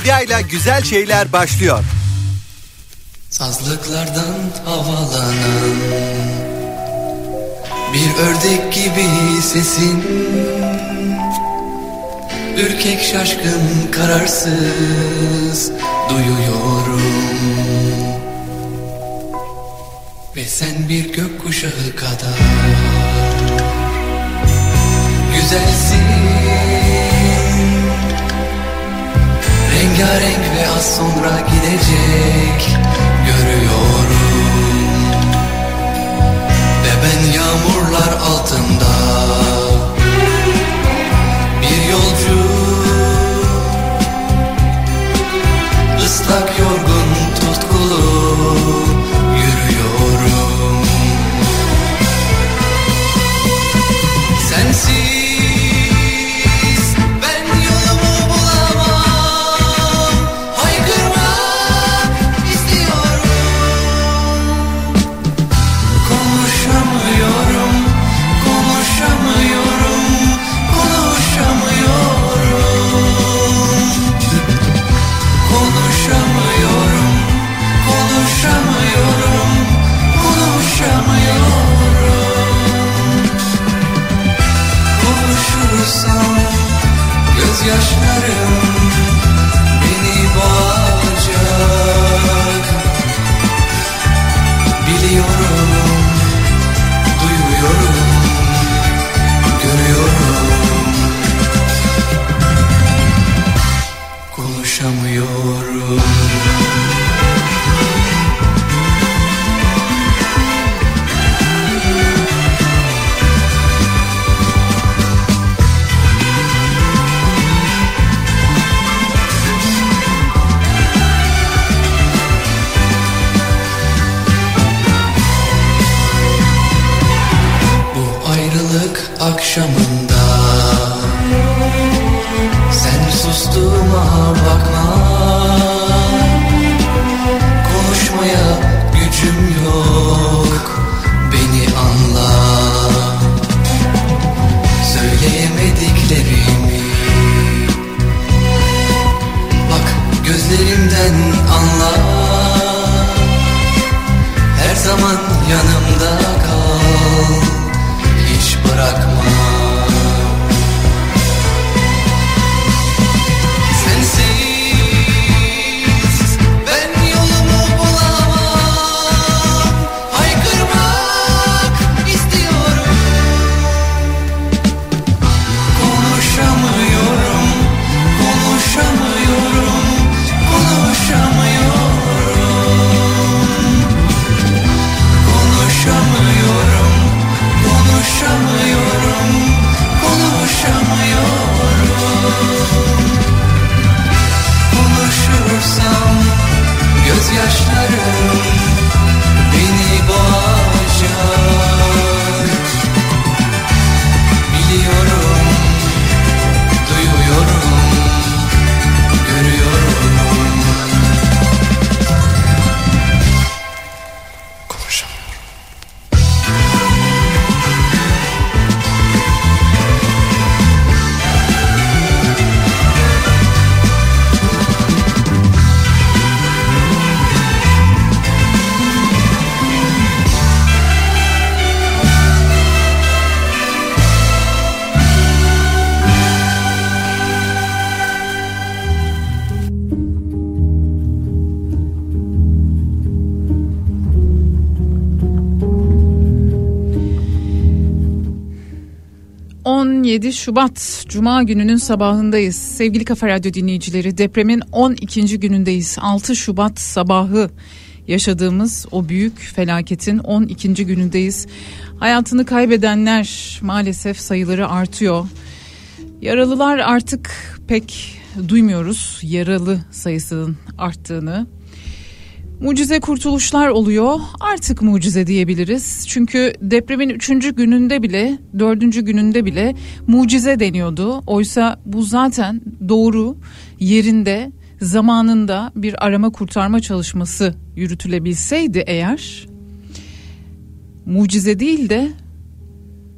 Medya ile güzel şeyler başlıyor. Sazlıklardan havalanan Bir ördek gibi sesin Ürkek şaşkın kararsız Duyuyorum Ve sen bir gökkuşağı kadar Güzelsin Rengarenk ve az sonra gidecek Görüyorum. Ve ben yağmurlar altında Bir yolcu ıslak yorgun ...17 Şubat Cuma gününün sabahındayız. Sevgili Kafa Radyo dinleyicileri depremin 12. günündeyiz. 6 Şubat sabahı yaşadığımız o büyük felaketin 12. günündeyiz. Hayatını kaybedenler maalesef sayıları artıyor. Yaralılar artık pek duymuyoruz yaralı sayısının arttığını. Mucize kurtuluşlar oluyor. Artık mucize diyebiliriz. Çünkü depremin üçüncü gününde bile, dördüncü gününde bile mucize deniyordu. Oysa bu zaten doğru, yerinde, zamanında bir arama kurtarma çalışması yürütülebilseydi eğer, mucize değil de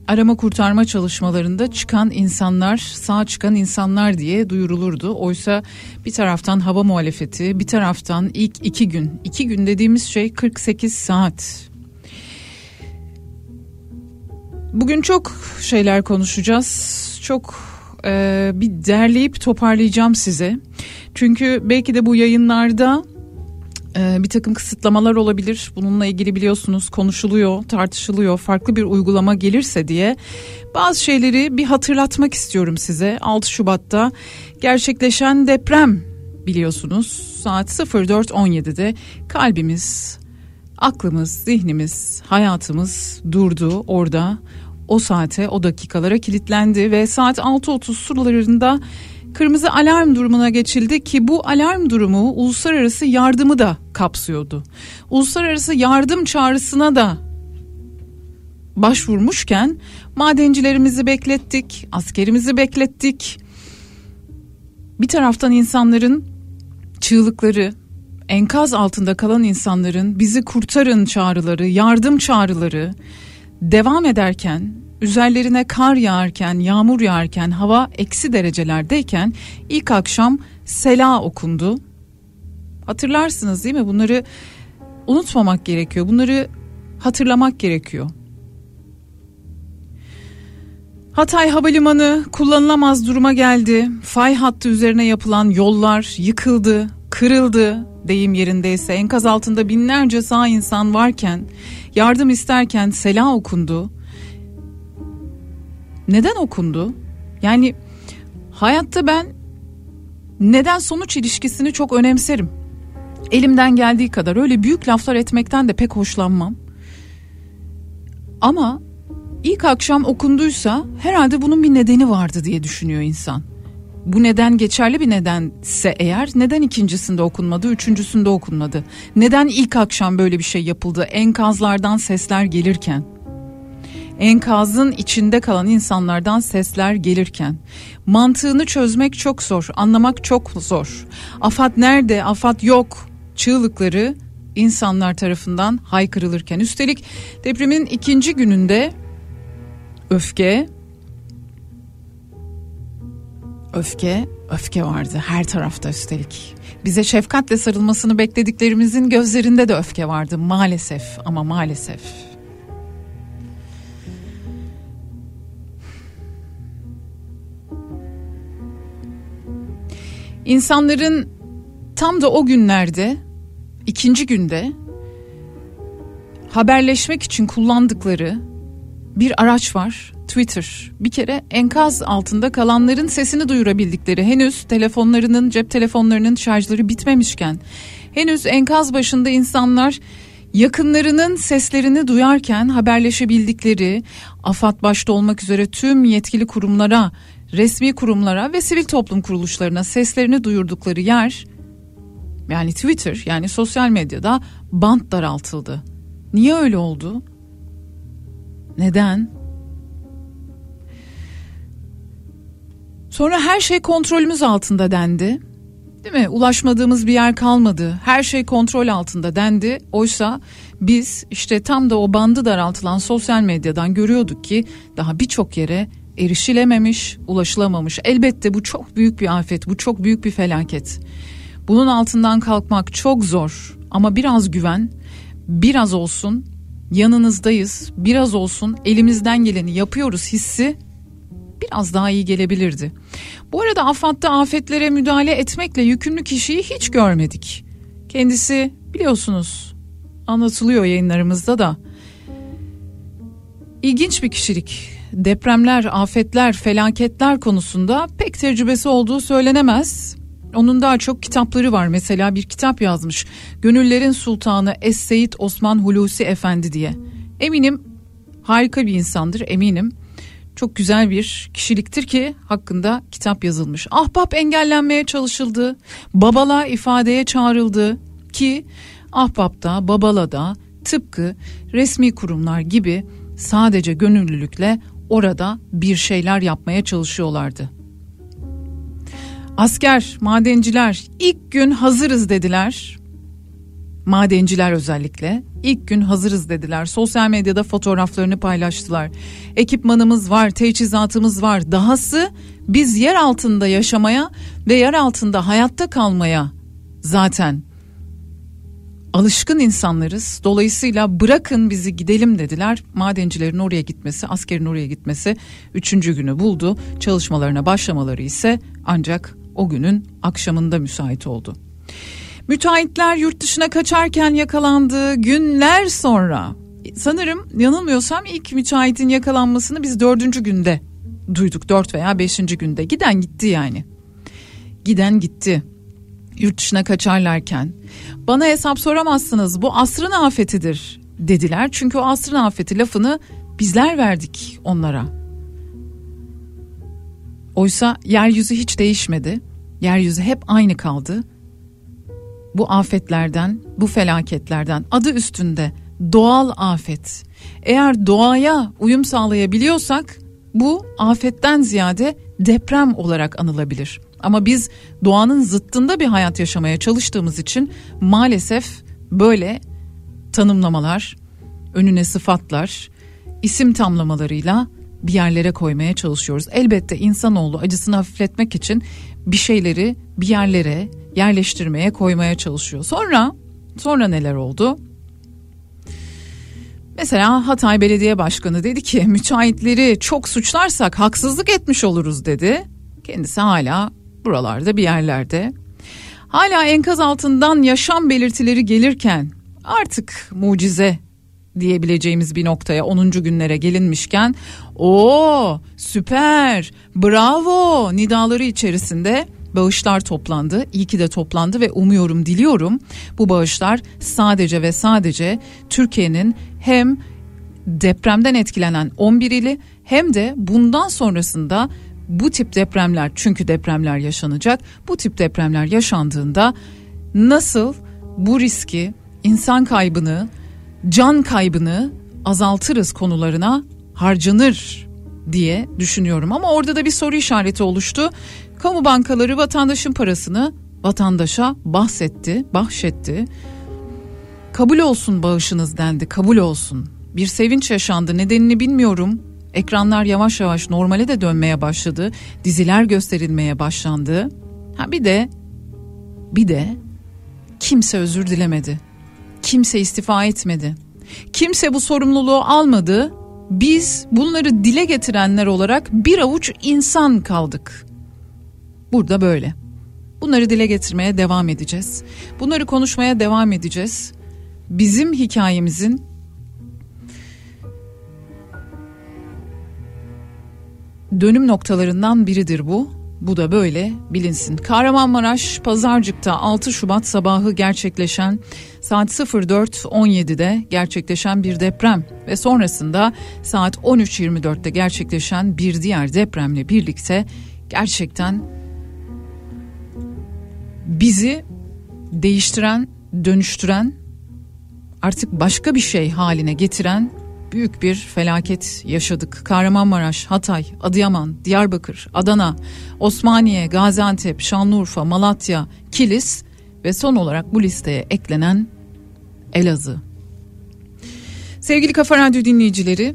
arama kurtarma çalışmalarında çıkan insanlar sağ çıkan insanlar diye duyurulurdu. Oysa bir taraftan hava muhalefeti bir taraftan ilk iki gün iki gün dediğimiz şey 48 saat. Bugün çok şeyler konuşacağız çok e, bir derleyip toparlayacağım size. Çünkü belki de bu yayınlarda ee, bir takım kısıtlamalar olabilir. Bununla ilgili biliyorsunuz konuşuluyor, tartışılıyor. Farklı bir uygulama gelirse diye bazı şeyleri bir hatırlatmak istiyorum size. 6 Şubat'ta gerçekleşen deprem biliyorsunuz saat 04.17'de kalbimiz, aklımız, zihnimiz, hayatımız durdu orada. O saate, o dakikalara kilitlendi ve saat 6.30 sularında kırmızı alarm durumuna geçildi ki bu alarm durumu uluslararası yardımı da kapsıyordu. Uluslararası yardım çağrısına da başvurmuşken madencilerimizi beklettik, askerimizi beklettik. Bir taraftan insanların çığlıkları, enkaz altında kalan insanların bizi kurtarın çağrıları, yardım çağrıları devam ederken üzerlerine kar yağarken, yağmur yağarken, hava eksi derecelerdeyken ilk akşam Sela okundu. Hatırlarsınız değil mi? Bunları unutmamak gerekiyor. Bunları hatırlamak gerekiyor. Hatay Havalimanı kullanılamaz duruma geldi. Fay hattı üzerine yapılan yollar yıkıldı, kırıldı deyim yerindeyse. Enkaz altında binlerce sağ insan varken, yardım isterken sela okundu. Neden okundu? Yani hayatta ben neden sonuç ilişkisini çok önemserim. Elimden geldiği kadar öyle büyük laflar etmekten de pek hoşlanmam. Ama ilk akşam okunduysa herhalde bunun bir nedeni vardı diye düşünüyor insan. Bu neden geçerli bir nedense eğer neden ikincisinde okunmadı, üçüncüsünde okunmadı? Neden ilk akşam böyle bir şey yapıldı? Enkazlardan sesler gelirken enkazın içinde kalan insanlardan sesler gelirken mantığını çözmek çok zor, anlamak çok zor. Afat nerede, afat yok çığlıkları insanlar tarafından haykırılırken üstelik depremin ikinci gününde öfke öfke öfke vardı her tarafta üstelik. Bize şefkatle sarılmasını beklediklerimizin gözlerinde de öfke vardı maalesef ama maalesef. İnsanların tam da o günlerde ikinci günde haberleşmek için kullandıkları bir araç var Twitter. Bir kere enkaz altında kalanların sesini duyurabildikleri henüz telefonlarının cep telefonlarının şarjları bitmemişken henüz enkaz başında insanlar yakınlarının seslerini duyarken haberleşebildikleri AFAD başta olmak üzere tüm yetkili kurumlara resmi kurumlara ve sivil toplum kuruluşlarına seslerini duyurdukları yer yani Twitter yani sosyal medyada bant daraltıldı. Niye öyle oldu? Neden? Sonra her şey kontrolümüz altında dendi. Değil mi? Ulaşmadığımız bir yer kalmadı. Her şey kontrol altında dendi. Oysa biz işte tam da o bandı daraltılan sosyal medyadan görüyorduk ki daha birçok yere erişilememiş, ulaşılamamış. Elbette bu çok büyük bir afet, bu çok büyük bir felaket. Bunun altından kalkmak çok zor ama biraz güven, biraz olsun yanınızdayız, biraz olsun elimizden geleni yapıyoruz hissi biraz daha iyi gelebilirdi. Bu arada AFAD'da afetlere müdahale etmekle yükümlü kişiyi hiç görmedik. Kendisi biliyorsunuz anlatılıyor yayınlarımızda da. İlginç bir kişilik depremler, afetler, felaketler konusunda pek tecrübesi olduğu söylenemez. Onun daha çok kitapları var. Mesela bir kitap yazmış. Gönüllerin Sultanı Es Seyyid Osman Hulusi Efendi diye. Eminim harika bir insandır eminim. Çok güzel bir kişiliktir ki hakkında kitap yazılmış. Ahbap engellenmeye çalışıldı. Babala ifadeye çağrıldı ki Ahbap'ta, Babala'da tıpkı resmi kurumlar gibi sadece gönüllülükle orada bir şeyler yapmaya çalışıyorlardı. Asker, madenciler ilk gün hazırız dediler. Madenciler özellikle ilk gün hazırız dediler. Sosyal medyada fotoğraflarını paylaştılar. Ekipmanımız var, teçhizatımız var. Dahası biz yer altında yaşamaya ve yer altında hayatta kalmaya zaten alışkın insanlarız. Dolayısıyla bırakın bizi gidelim dediler. Madencilerin oraya gitmesi, askerin oraya gitmesi üçüncü günü buldu. Çalışmalarına başlamaları ise ancak o günün akşamında müsait oldu. Müteahhitler yurt dışına kaçarken yakalandı günler sonra. Sanırım yanılmıyorsam ilk müteahhitin yakalanmasını biz dördüncü günde duyduk. Dört veya beşinci günde. Giden gitti yani. Giden gitti. Yurt dışına kaçarlarken. Bana hesap soramazsınız bu asrın afetidir dediler. Çünkü o asrın afeti lafını bizler verdik onlara. Oysa yeryüzü hiç değişmedi. Yeryüzü hep aynı kaldı bu afetlerden, bu felaketlerden adı üstünde doğal afet. Eğer doğaya uyum sağlayabiliyorsak bu afetten ziyade deprem olarak anılabilir. Ama biz doğanın zıttında bir hayat yaşamaya çalıştığımız için maalesef böyle tanımlamalar, önüne sıfatlar, isim tamlamalarıyla bir yerlere koymaya çalışıyoruz. Elbette insanoğlu acısını hafifletmek için bir şeyleri bir yerlere yerleştirmeye koymaya çalışıyor. Sonra sonra neler oldu? Mesela Hatay Belediye Başkanı dedi ki müteahhitleri çok suçlarsak haksızlık etmiş oluruz dedi. Kendisi hala buralarda bir yerlerde. Hala enkaz altından yaşam belirtileri gelirken artık mucize diyebileceğimiz bir noktaya 10. günlere gelinmişken o süper bravo nidaları içerisinde bağışlar toplandı. İyi ki de toplandı ve umuyorum diliyorum bu bağışlar sadece ve sadece Türkiye'nin hem depremden etkilenen 11 ili hem de bundan sonrasında bu tip depremler çünkü depremler yaşanacak. Bu tip depremler yaşandığında nasıl bu riski, insan kaybını, can kaybını azaltırız konularına harcanır diye düşünüyorum. Ama orada da bir soru işareti oluştu. Kamu bankaları vatandaşın parasını vatandaşa bahsetti, bahşetti. Kabul olsun bağışınız dendi, kabul olsun. Bir sevinç yaşandı, nedenini bilmiyorum. Ekranlar yavaş yavaş normale de dönmeye başladı. Diziler gösterilmeye başlandı. Ha bir de bir de kimse özür dilemedi. Kimse istifa etmedi. Kimse bu sorumluluğu almadı. Biz bunları dile getirenler olarak bir avuç insan kaldık. Burada böyle. Bunları dile getirmeye devam edeceğiz. Bunları konuşmaya devam edeceğiz. Bizim hikayemizin dönüm noktalarından biridir bu. Bu da böyle bilinsin. Kahramanmaraş Pazarcık'ta 6 Şubat sabahı gerçekleşen saat 04.17'de gerçekleşen bir deprem ve sonrasında saat 13.24'te gerçekleşen bir diğer depremle birlikte gerçekten bizi değiştiren, dönüştüren, artık başka bir şey haline getiren büyük bir felaket yaşadık. Kahramanmaraş, Hatay, Adıyaman, Diyarbakır, Adana, Osmaniye, Gaziantep, Şanlıurfa, Malatya, Kilis ve son olarak bu listeye eklenen Elazığ. Sevgili Kafa Radyo dinleyicileri,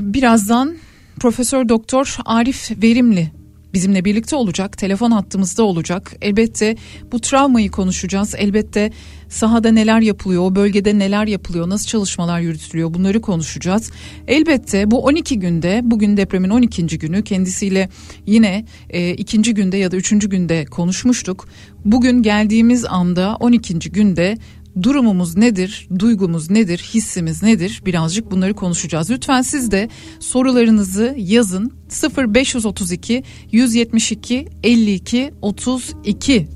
birazdan Profesör Doktor Arif Verimli bizimle birlikte olacak. Telefon hattımızda olacak. Elbette bu travmayı konuşacağız. Elbette sahada neler yapılıyor, o bölgede neler yapılıyor, nasıl çalışmalar yürütülüyor bunları konuşacağız. Elbette bu 12 günde, bugün depremin 12. günü kendisiyle yine e, ikinci günde ya da üçüncü günde konuşmuştuk. Bugün geldiğimiz anda 12. günde durumumuz nedir, duygumuz nedir, hissimiz nedir birazcık bunları konuşacağız. Lütfen siz de sorularınızı yazın 0532 172 52 32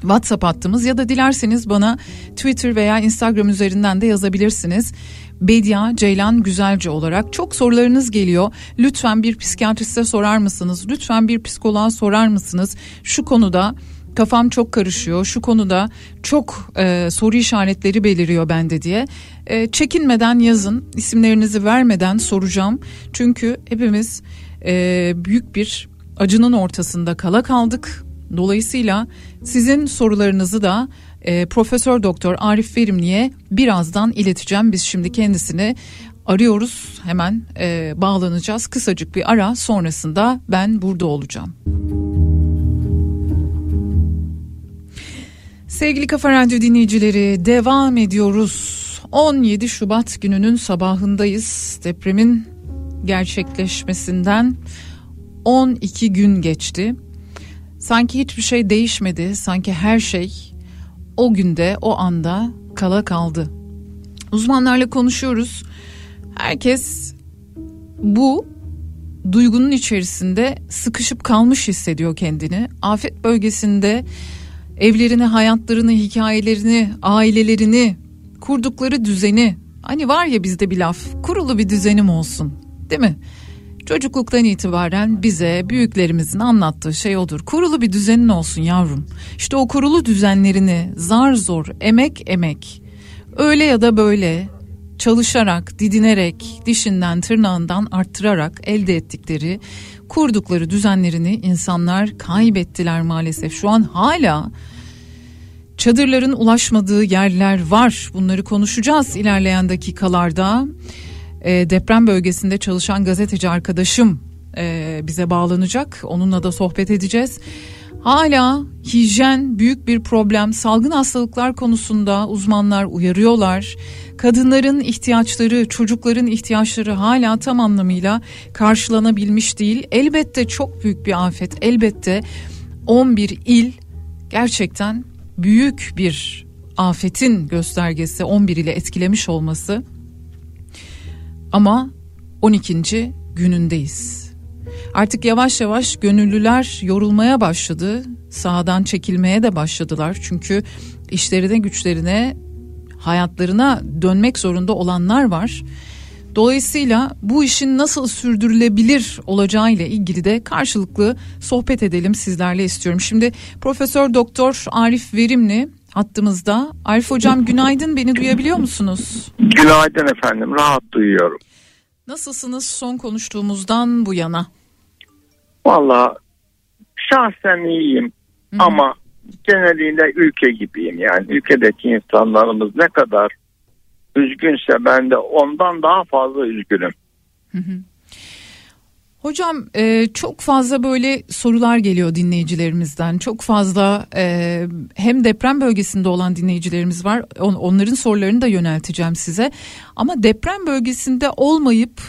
WhatsApp hattımız ya da dilerseniz bana Twitter veya Instagram üzerinden de yazabilirsiniz. Bedia Ceylan Güzelce olarak çok sorularınız geliyor. Lütfen bir psikiyatriste sorar mısınız? Lütfen bir psikoloğa sorar mısınız? Şu konuda kafam çok karışıyor şu konuda çok e, soru işaretleri beliriyor bende diye e, çekinmeden yazın isimlerinizi vermeden soracağım çünkü hepimiz e, büyük bir acının ortasında kala kaldık dolayısıyla sizin sorularınızı da e, Profesör Doktor Arif Verimli'ye birazdan ileteceğim. Biz şimdi kendisini arıyoruz hemen e, bağlanacağız. Kısacık bir ara sonrasında ben burada olacağım. Sevgili Kafa Radyo dinleyicileri devam ediyoruz. 17 Şubat gününün sabahındayız. Depremin gerçekleşmesinden 12 gün geçti. Sanki hiçbir şey değişmedi. Sanki her şey o günde, o anda kala kaldı. Uzmanlarla konuşuyoruz. Herkes bu duygunun içerisinde sıkışıp kalmış hissediyor kendini. Afet bölgesinde evlerini, hayatlarını, hikayelerini, ailelerini, kurdukları düzeni hani var ya bizde bir laf kurulu bir düzenim olsun değil mi? Çocukluktan itibaren bize büyüklerimizin anlattığı şey odur. Kurulu bir düzenin olsun yavrum. İşte o kurulu düzenlerini zar zor, emek emek, öyle ya da böyle çalışarak, didinerek, dişinden tırnağından arttırarak elde ettikleri, kurdukları düzenlerini insanlar kaybettiler maalesef. Şu an hala çadırların ulaşmadığı yerler var. Bunları konuşacağız ilerleyen dakikalarda. E, deprem bölgesinde çalışan gazeteci arkadaşım e, bize bağlanacak. Onunla da sohbet edeceğiz. Hala hijyen büyük bir problem. Salgın hastalıklar konusunda uzmanlar uyarıyorlar. Kadınların ihtiyaçları, çocukların ihtiyaçları hala tam anlamıyla karşılanabilmiş değil. Elbette çok büyük bir afet. Elbette 11 il gerçekten büyük bir afetin göstergesi 11 ile etkilemiş olması. Ama 12. günündeyiz. Artık yavaş yavaş gönüllüler yorulmaya başladı. Sahadan çekilmeye de başladılar. Çünkü işlerine güçlerine hayatlarına dönmek zorunda olanlar var. Dolayısıyla bu işin nasıl sürdürülebilir olacağıyla ilgili de karşılıklı sohbet edelim sizlerle istiyorum. Şimdi Profesör Doktor Arif Verimli hattımızda. Arif hocam günaydın beni duyabiliyor musunuz? Günaydın efendim rahat duyuyorum. Nasılsınız son konuştuğumuzdan bu yana? Valla şahsen iyiyim Hı-hı. ama geneliyle ülke gibiyim. Yani ülkedeki insanlarımız ne kadar üzgünse ben de ondan daha fazla üzgünüm. Hı hı. Hocam e, çok fazla böyle sorular geliyor dinleyicilerimizden. Çok fazla e, hem deprem bölgesinde olan dinleyicilerimiz var. On, onların sorularını da yönelteceğim size. Ama deprem bölgesinde olmayıp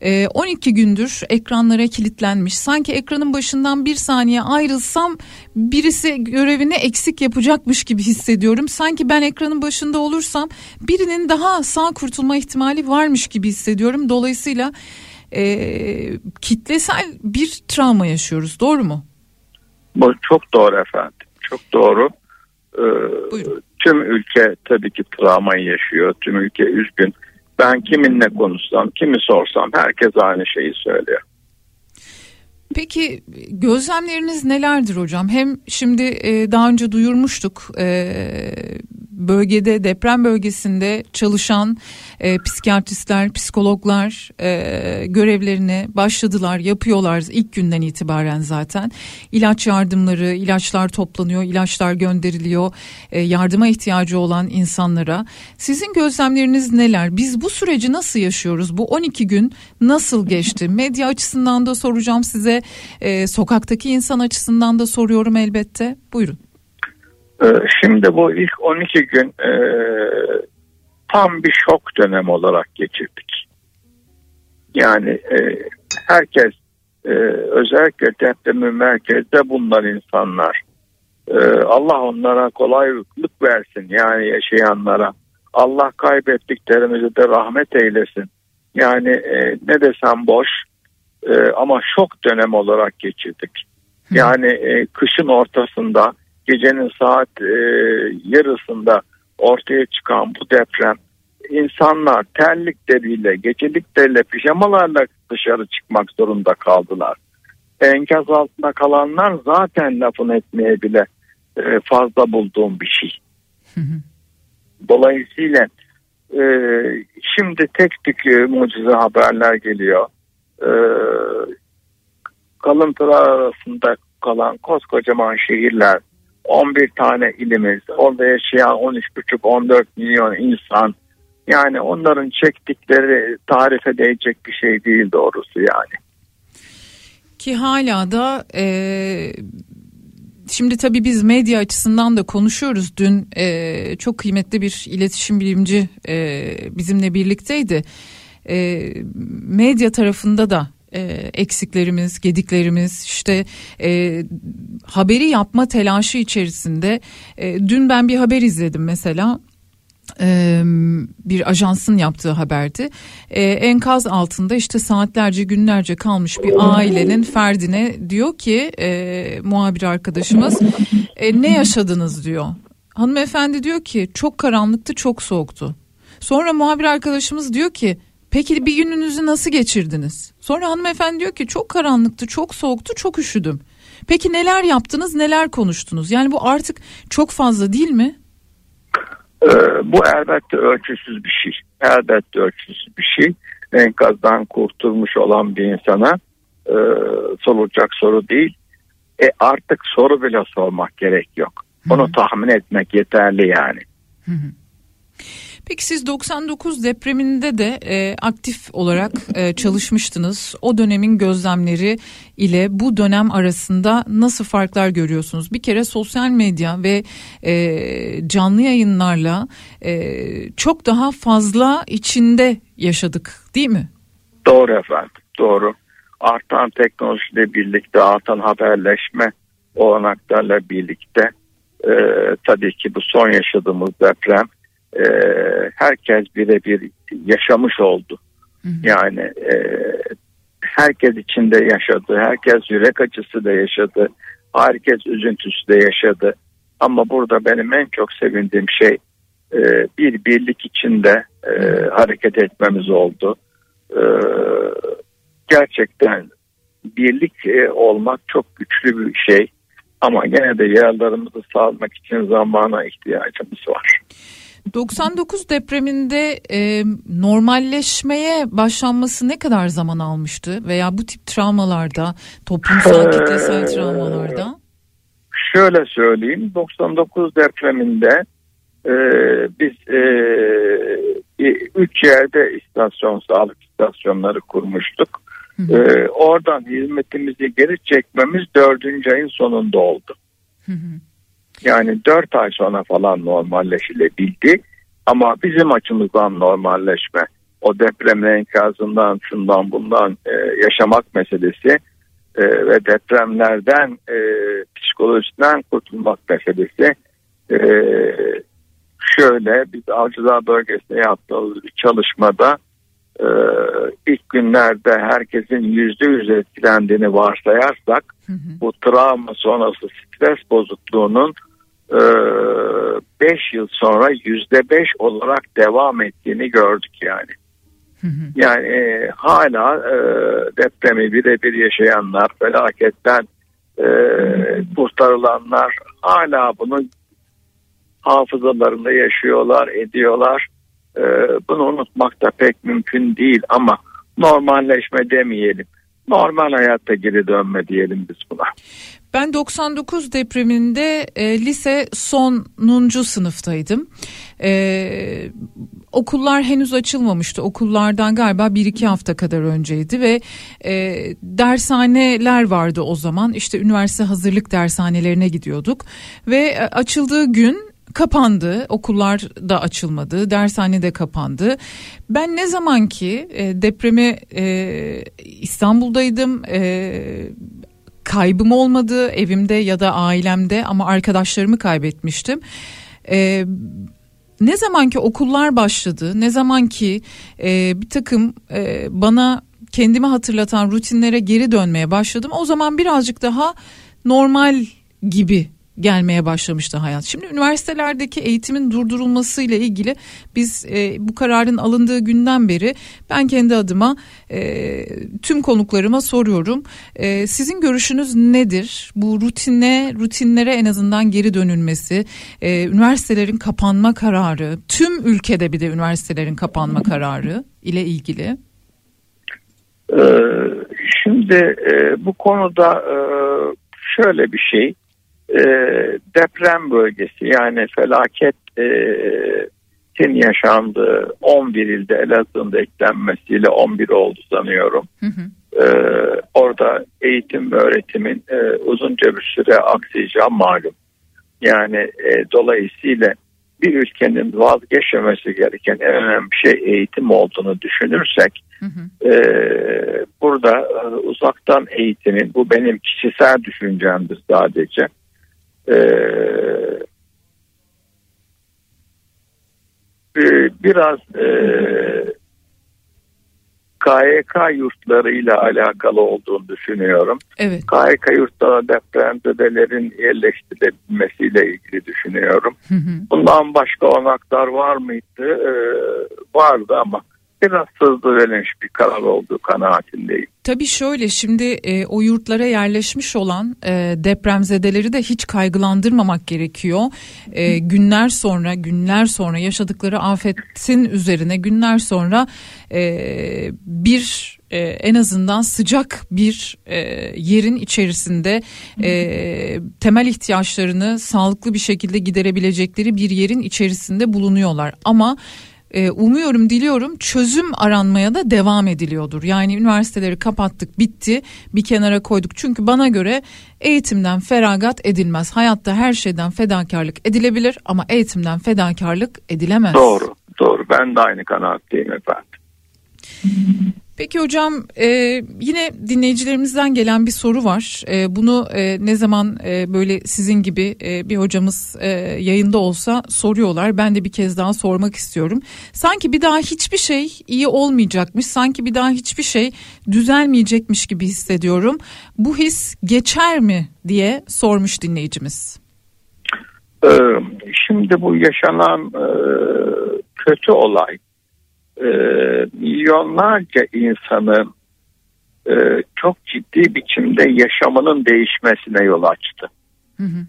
12 ee, gündür ekranlara kilitlenmiş. Sanki ekranın başından bir saniye ayrılsam birisi görevini eksik yapacakmış gibi hissediyorum. Sanki ben ekranın başında olursam birinin daha sağ kurtulma ihtimali varmış gibi hissediyorum. Dolayısıyla e, kitlesel bir travma yaşıyoruz. Doğru mu? Bu çok doğru efendim. Çok doğru. Ee, tüm ülke tabii ki travmayı yaşıyor. Tüm ülke üzgün. Ben kiminle konuşsam, kimi sorsam herkes aynı şeyi söylüyor. Peki gözlemleriniz nelerdir hocam? Hem şimdi e, daha önce duyurmuştuk e, bölgede deprem bölgesinde çalışan e, psikiyatristler, psikologlar e, görevlerine başladılar, yapıyorlar ilk günden itibaren zaten. İlaç yardımları, ilaçlar toplanıyor, ilaçlar gönderiliyor e, yardıma ihtiyacı olan insanlara. Sizin gözlemleriniz neler? Biz bu süreci nasıl yaşıyoruz? Bu 12 gün nasıl geçti? Medya açısından da soracağım size, e, sokaktaki insan açısından da soruyorum elbette. Buyurun. Ee, şimdi bu ilk 12 gün e, tam bir şok dönem olarak geçirdik. Yani e, herkes e, özellikle depremin merkezde bunlar insanlar. Allah onlara kolaylık versin yani yaşayanlara. Allah kaybettiklerimizi de rahmet eylesin. Yani ne desem boş ama şok dönem olarak geçirdik. Yani kışın ortasında gecenin saat e, yarısında ortaya çıkan bu deprem insanlar terlikleriyle, gecelikleriyle, pijamalarla dışarı çıkmak zorunda kaldılar. Enkaz altında kalanlar zaten lafın etmeye bile e, fazla bulduğum bir şey. Dolayısıyla e, şimdi tek tük e, mucize haberler geliyor. E, kalıntılar arasında kalan koskocaman şehirler 11 tane ilimiz, orada yaşayan 13,5-14 milyon insan. Yani onların çektikleri tarif edecek bir şey değil doğrusu yani. Ki hala da e, şimdi tabii biz medya açısından da konuşuyoruz. Dün e, çok kıymetli bir iletişim bilimci e, bizimle birlikteydi. E, medya tarafında da e, eksiklerimiz, gediklerimiz, işte e, haberi yapma telaşı içerisinde. E, dün ben bir haber izledim mesela e, bir ajansın yaptığı haberdi. E, enkaz altında işte saatlerce günlerce kalmış bir ailenin ferdine diyor ki e, muhabir arkadaşımız e, ne yaşadınız diyor. Hanımefendi diyor ki çok karanlıktı çok soğuktu. Sonra muhabir arkadaşımız diyor ki peki bir gününüzü nasıl geçirdiniz? Sonra hanımefendi diyor ki çok karanlıktı çok soğuktu çok üşüdüm. Peki neler yaptınız neler konuştunuz? Yani bu artık çok fazla değil mi? Ee, bu elbette ölçüsüz bir şey. Elbette ölçüsüz bir şey. Enkazdan kurtulmuş olan bir insana e, sorulacak soru değil. E artık soru bile sormak gerek yok. Onu tahmin etmek yeterli yani. Peki siz 99 depreminde de e, aktif olarak e, çalışmıştınız. O dönemin gözlemleri ile bu dönem arasında nasıl farklar görüyorsunuz? Bir kere sosyal medya ve e, canlı yayınlarla e, çok daha fazla içinde yaşadık değil mi? Doğru efendim doğru. Artan teknolojiyle birlikte artan haberleşme olanaklarla birlikte e, tabii ki bu son yaşadığımız deprem e, herkes birebir yaşamış oldu. Hı hı. Yani e, herkes içinde yaşadı, herkes yürek acısı da yaşadı, herkes üzüntüsü de yaşadı. Ama burada benim en çok sevindiğim şey e, bir birlik içinde e, hareket etmemiz oldu. E, gerçekten birlik e, olmak çok güçlü bir şey. Ama gene de yaralarımızı sağlamak için zamana ihtiyacımız var. 99 depreminde e, normalleşmeye başlanması ne kadar zaman almıştı veya bu tip travmalarda toplumsal kitlesel travmalarda? Şöyle söyleyeyim 99 depreminde e, biz e, üç yerde istasyon sağlık istasyonları kurmuştuk. Hı hı. E, oradan hizmetimizi geri çekmemiz dördüncü ayın sonunda oldu. Hı hı. Yani 4 ay sonra falan normalleşilebildi. Ama bizim açımızdan normalleşme, o deprem enkazından, şundan bundan e, yaşamak meselesi e, ve depremlerden e, psikolojisinden kurtulmak meselesi e, şöyle biz Avcılar bölgesinde yaptığımız bir çalışmada e, ilk günlerde herkesin yüzde yüz etkilendiğini varsayarsak hı hı. bu travma sonrası stres bozukluğunun 5 e, yıl sonra yüzde beş olarak devam ettiğini gördük yani. Yani e, hala e, depremi birebir yaşayanlar, felaketten e, kurtarılanlar hala bunu hafızalarında yaşıyorlar, ediyorlar. E, bunu unutmak da pek mümkün değil ama normalleşme demeyelim. Normal hayatta geri dönme diyelim biz buna. Ben 99 depreminde e, lise sonuncu sınıftaydım. E, okullar henüz açılmamıştı. Okullardan galiba bir iki hafta kadar önceydi ve e, dershaneler vardı o zaman. İşte üniversite hazırlık dershanelerine gidiyorduk ve e, açıldığı gün kapandı. Okullar da açılmadı. Dershane de kapandı. Ben ne zaman ki e, depremi e, İstanbul'daydım. E, kaybım olmadı evimde ya da ailemde ama arkadaşlarımı kaybetmiştim. Ee, ne zaman ki okullar başladı, ne zaman ki e, bir takım e, bana kendimi hatırlatan rutinlere geri dönmeye başladım. O zaman birazcık daha normal gibi gelmeye başlamıştı hayat. Şimdi üniversitelerdeki eğitimin durdurulması ile ilgili biz e, bu kararın alındığı günden beri ben kendi adıma e, tüm konuklarıma soruyorum. E, sizin görüşünüz nedir? Bu rutine rutinlere en azından geri dönülmesi, e, üniversitelerin kapanma kararı, tüm ülkede bir de üniversitelerin kapanma kararı ile ilgili. Ee, şimdi e, bu konuda e, şöyle bir şey e, deprem bölgesi yani felaketin yaşandığı 11 ilde Elazığ'ın da eklenmesiyle 11 oldu sanıyorum. Hı hı. E, orada eğitim ve öğretimin e, uzunca bir süre aksayacağı malum. Yani e, dolayısıyla bir ülkenin vazgeçmemesi gereken en önemli şey eğitim olduğunu düşünürsek Hı hı. e, burada e, uzaktan eğitimin bu benim kişisel düşüncemdir sadece e, e, biraz e, KYK yurtlarıyla alakalı olduğunu düşünüyorum. Evet. KYK yurtlara depremzedelerin yerleştirilmesiyle ilgili düşünüyorum. Hı hı. Bundan başka olanaklar var mıydı? Ee, vardı ama biraz hızlı verilmiş bir karar olduğu kanaatindeyim. Tabii şöyle şimdi e, o yurtlara yerleşmiş olan e, depremzedeleri de hiç kaygılandırmamak gerekiyor. E, günler sonra günler sonra yaşadıkları afetin üzerine günler sonra e, bir e, en azından sıcak bir e, yerin içerisinde e, temel ihtiyaçlarını sağlıklı bir şekilde giderebilecekleri bir yerin içerisinde bulunuyorlar. Ama e, umuyorum diliyorum çözüm aranmaya da devam ediliyordur. Yani üniversiteleri kapattık bitti bir kenara koyduk. Çünkü bana göre eğitimden feragat edilmez. Hayatta her şeyden fedakarlık edilebilir ama eğitimden fedakarlık edilemez. Doğru, doğru. Ben de aynı kanaatteyim efendim. Peki hocam e, yine dinleyicilerimizden gelen bir soru var. E, bunu e, ne zaman e, böyle sizin gibi e, bir hocamız e, yayında olsa soruyorlar. Ben de bir kez daha sormak istiyorum. Sanki bir daha hiçbir şey iyi olmayacakmış. Sanki bir daha hiçbir şey düzelmeyecekmiş gibi hissediyorum. Bu his geçer mi diye sormuş dinleyicimiz. Ee, şimdi bu yaşanan e, kötü olay e, milyonlarca insanın e, çok ciddi biçimde yaşamının değişmesine yol açtı. Hı hı.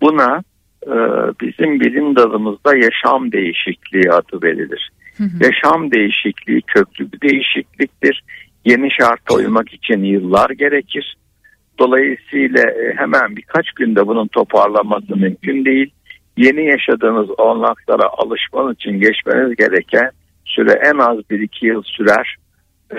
Buna e, bizim bilim dalımızda yaşam değişikliği adı verilir. Hı hı. Yaşam değişikliği köklü bir değişikliktir. Yeni şarta uymak için yıllar gerekir. Dolayısıyla e, hemen birkaç günde bunun toparlanması mümkün değil. Yeni yaşadığınız olanaklara alışmanız için geçmeniz gereken süre en az 1-2 yıl sürer. E,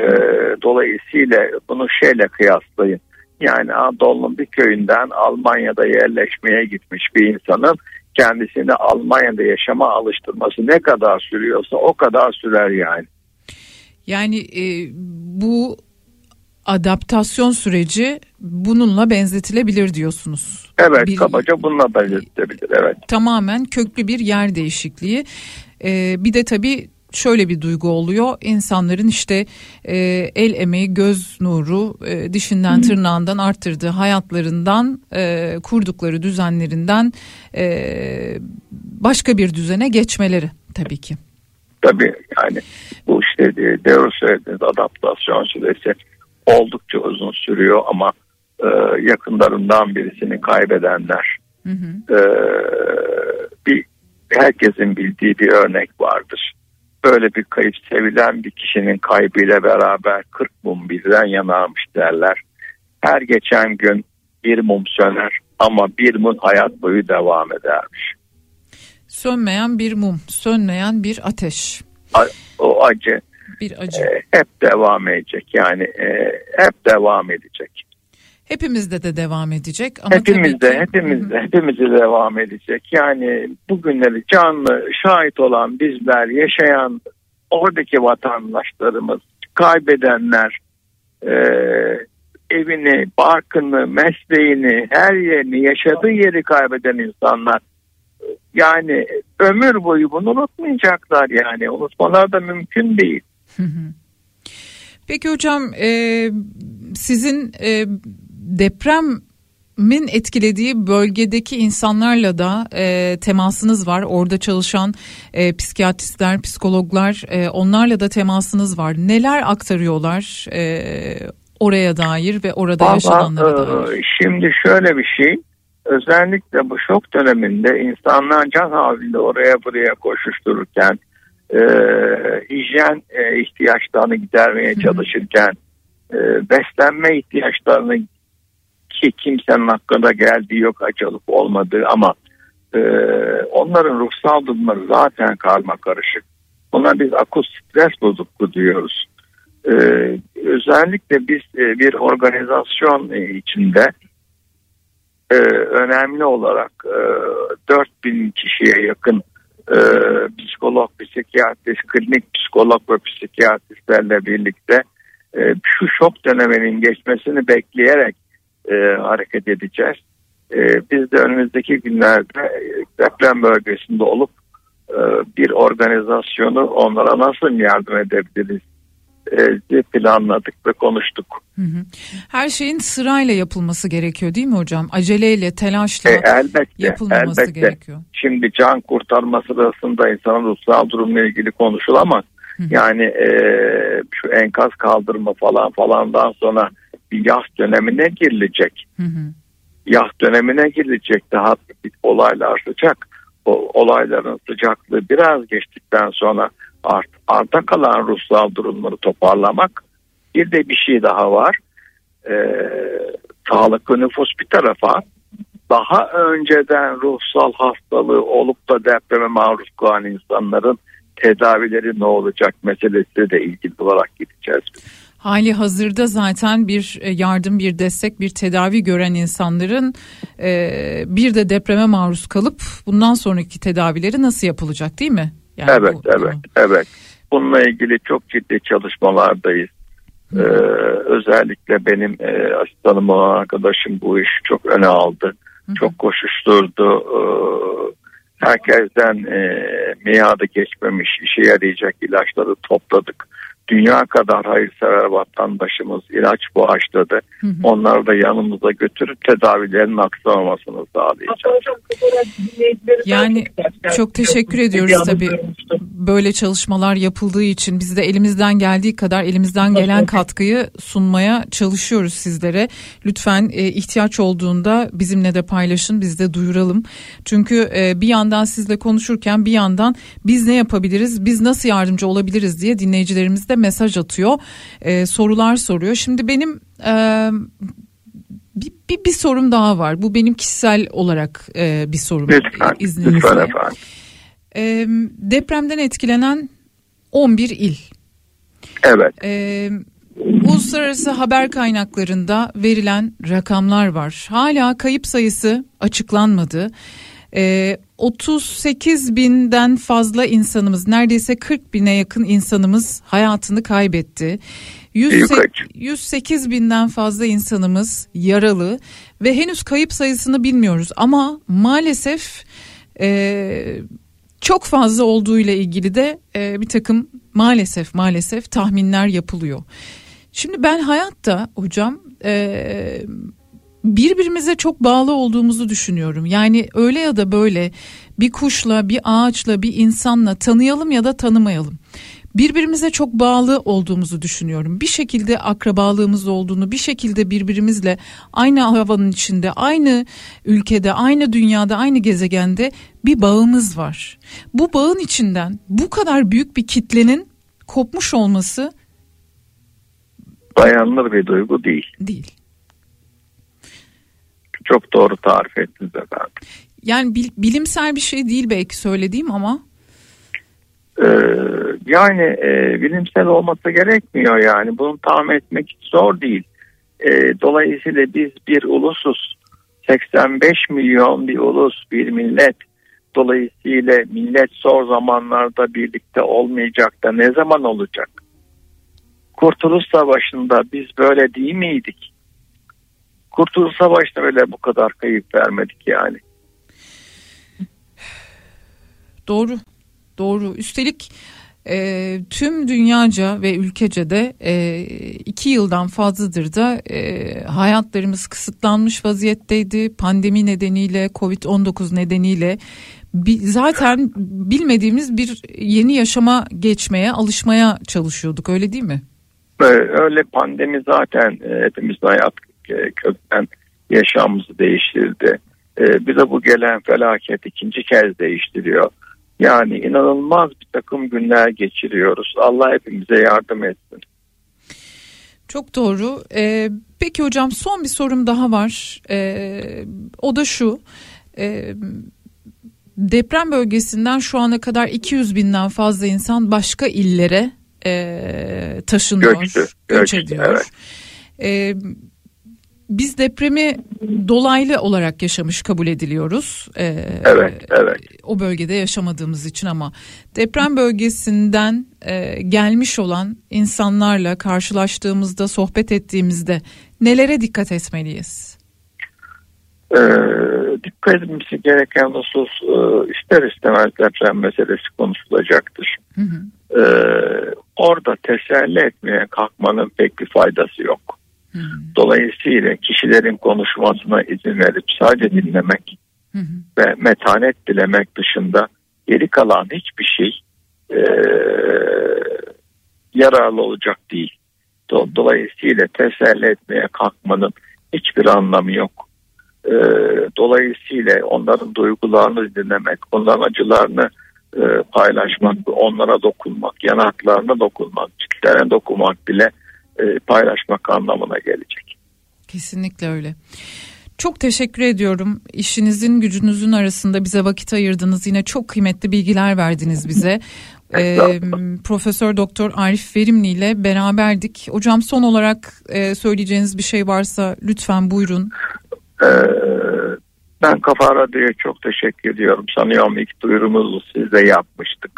dolayısıyla bunu şeyle kıyaslayın. Yani Anadolu'nun bir köyünden Almanya'da yerleşmeye gitmiş bir insanın kendisini Almanya'da yaşama alıştırması ne kadar sürüyorsa o kadar sürer yani. Yani e, bu adaptasyon süreci bununla benzetilebilir diyorsunuz. Evet Bir- kabaca bununla belirtilebilir evet. tamamen köklü bir yer değişikliği. Ee, bir de tabii şöyle bir duygu oluyor. İnsanların işte e, el emeği, göz nuru, e, dişinden tırnağından arttırdığı hayatlarından, e, kurdukları düzenlerinden e, başka bir düzene geçmeleri tabii ki. Tabii yani bu işte de- doğru söylediğiniz adaptasyon süresi oldukça uzun sürüyor ama e, yakınlarından birisini kaybedenler Hı hı. e, bir herkesin bildiği bir örnek. Böyle bir kayıp sevilen bir kişinin kaybıyla beraber 40 mum birden yanarmış derler. Her geçen gün bir mum söner ama bir mum hayat boyu devam edermiş. Sönmeyen bir mum, sönmeyen bir ateş, A- O acı bir acı. e, hep devam edecek yani e, hep devam edecek. Hepimizde de devam edecek ama Hepimizde, ki- hepimizde, hepimizde devam edecek. Yani bugünleri canlı şahit olan bizler, yaşayan oradaki vatandaşlarımız, kaybedenler, e, evini, barkını, mesleğini, her yerini, yaşadığı yeri kaybeden insanlar. Yani ömür boyu bunu unutmayacaklar yani. Unutmalar da mümkün değil. Peki hocam e, sizin e, depremin etkilediği bölgedeki insanlarla da e, temasınız var. Orada çalışan e, psikiyatristler, psikologlar e, onlarla da temasınız var. Neler aktarıyorlar e, oraya dair ve orada yaşananlara Valla dair? e, şimdi şöyle bir şey özellikle bu şok döneminde insanlar can havliyle oraya buraya koşuştururken e, hijyen e, ihtiyaçlarını gidermeye çalışırken e, beslenme ihtiyaçlarını ki kimsenin hakkında geldiği yok acılık olmadığı ama e, onların ruhsal durumları zaten karma karışık. Buna biz akut stres bozukluğu diyoruz. E, özellikle biz e, bir organizasyon e, içinde e, önemli olarak e, 4000 kişiye yakın e, psikolog, psikiyatrist, klinik psikolog ve psikiyatristlerle birlikte e, şu şok döneminin geçmesini bekleyerek e, hareket edeceğiz. E, biz de önümüzdeki günlerde e, deprem bölgesinde olup e, bir organizasyonu onlara nasıl yardım edebiliriz e, planladık ve konuştuk. Hı hı. Her şeyin sırayla yapılması gerekiyor değil mi hocam? Aceleyle, telaşla E, elbette, yapılmaması elbette. gerekiyor. Şimdi can kurtarma sırasında insanın ruhsal durumla ilgili konuşulamaz. Yani e, şu enkaz kaldırma falan falandan sonra yaz dönemine girilecek. Hı hı. Yaz dönemine girilecek daha bir olaylar sıcak. O olayların sıcaklığı biraz geçtikten sonra art, arta kalan ruhsal durumları toparlamak. Bir de bir şey daha var. Ee, sağlıklı nüfus bir tarafa daha önceden ruhsal hastalığı olup da depreme maruz kalan insanların tedavileri ne olacak meselesi de ilgili olarak gideceğiz. Hali hazırda zaten bir e, yardım, bir destek, bir tedavi gören insanların e, bir de depreme maruz kalıp bundan sonraki tedavileri nasıl yapılacak değil mi? Yani evet, bu- evet, evet. Bununla ilgili çok ciddi çalışmalardayız. Ee, özellikle benim e, asistanım olan arkadaşım bu işi çok öne aldı. Çok koşuşturdu. Ee, herkesten e, miadı geçmemiş işe yarayacak ilaçları topladık. Dünya kadar hayırsever vatandaşımız ilaç bağışladı. Onları da yanımıza götürüp tedavilerin aksamamasını sağlayacağız. Yani çok teşekkür ediyoruz tabii böyle çalışmalar yapıldığı için biz de elimizden geldiği kadar elimizden gelen katkıyı sunmaya çalışıyoruz sizlere. Lütfen e, ihtiyaç olduğunda bizimle de paylaşın biz de duyuralım. Çünkü e, bir yandan sizle konuşurken bir yandan biz ne yapabiliriz biz nasıl yardımcı olabiliriz diye dinleyicilerimiz de mesaj atıyor e, sorular soruyor. Şimdi benim e, bir, bir, bir sorum daha var. Bu benim kişisel olarak e, bir sorum. Lütfen, izninizle. lütfen efendim. E, depremden etkilenen 11 il. Evet. E, uluslararası haber kaynaklarında verilen rakamlar var. Hala kayıp sayısı açıklanmadı. E, 38 binden fazla insanımız neredeyse 40 bine yakın insanımız hayatını kaybetti. 108, Büyük acı. 108 binden fazla insanımız yaralı ve henüz kayıp sayısını bilmiyoruz ama maalesef e, çok fazla olduğu ile ilgili de e, bir takım maalesef maalesef tahminler yapılıyor. Şimdi ben hayatta hocam e, birbirimize çok bağlı olduğumuzu düşünüyorum. Yani öyle ya da böyle bir kuşla, bir ağaçla, bir insanla tanıyalım ya da tanımayalım. Birbirimize çok bağlı olduğumuzu düşünüyorum. Bir şekilde akrabalığımız olduğunu, bir şekilde birbirimizle aynı havanın içinde, aynı ülkede, aynı dünyada, aynı gezegende bir bağımız var. Bu bağın içinden bu kadar büyük bir kitlenin kopmuş olması Dayanılır bir duygu değil. değil. Çok doğru tarif ettiniz efendim. Yani bil- bilimsel bir şey değil belki söylediğim ama Ee, yani e, bilimsel olması gerekmiyor yani. Bunu tahmin etmek hiç zor değil. Ee, dolayısıyla biz bir ulusuz. 85 milyon bir ulus, bir millet. Dolayısıyla millet zor zamanlarda birlikte olmayacak da ne zaman olacak? Kurtuluş Savaşı'nda biz böyle değil miydik? Kurtuluş Savaşı'nda öyle bu kadar kayıp vermedik yani. Doğru, doğru. Üstelik e, tüm dünyaca ve ülkece de e, iki yıldan fazladır da e, hayatlarımız kısıtlanmış vaziyetteydi. Pandemi nedeniyle, Covid-19 nedeniyle zaten bilmediğimiz bir yeni yaşama geçmeye, alışmaya çalışıyorduk öyle değil mi? Öyle pandemi zaten e, hepimizin hayat kökten yaşamımızı değiştirdi. E, Bir de bu gelen felaket ikinci kez değiştiriyor. Yani inanılmaz bir takım günler geçiriyoruz. Allah hepimize yardım etsin. Çok doğru. Ee, peki hocam son bir sorum daha var. Ee, o da şu. Ee, deprem bölgesinden şu ana kadar 200 binden fazla insan başka illere e, taşınıyor, Göçtü, göç göçtü, ediyor. evet. Ee, biz depremi dolaylı olarak yaşamış kabul ediliyoruz. Ee, Evet, evet. O bölgede yaşamadığımız için ama deprem bölgesinden e, gelmiş olan insanlarla karşılaştığımızda, sohbet ettiğimizde nelere dikkat etmeliyiz? Ee, dikkat edilmesi gereken husus e, ister istemez deprem meselesi konuşulacaktır. Hı hı. Ee, orada teselli etmeye kalkmanın pek bir faydası yok. Hı. Dolayısıyla kişilerin konuşmasına izin verip sadece dinlemek hı. ve metanet dilemek dışında geri kalan hiçbir şey e, yararlı olacak değil. Do- Dolayısıyla teselli etmeye kalkmanın hiçbir anlamı yok. E, dolayısıyla onların duygularını dinlemek, onların acılarını e, paylaşmak, onlara dokunmak, yanaklarına dokunmak, ciltlerine dokunmak bile e, paylaşmak anlamına gelecek. Kesinlikle öyle. Çok teşekkür ediyorum. İşinizin gücünüzün arasında bize vakit ayırdınız. Yine çok kıymetli bilgiler verdiniz bize. Estağfurullah. Profesör Doktor Arif Verimli ile beraberdik. Hocam son olarak e, söyleyeceğiniz bir şey varsa lütfen buyurun. Ee, ben Kafa Radyo'ya çok teşekkür ediyorum. Sanıyorum ilk duyurumuzu sizde yapmıştık.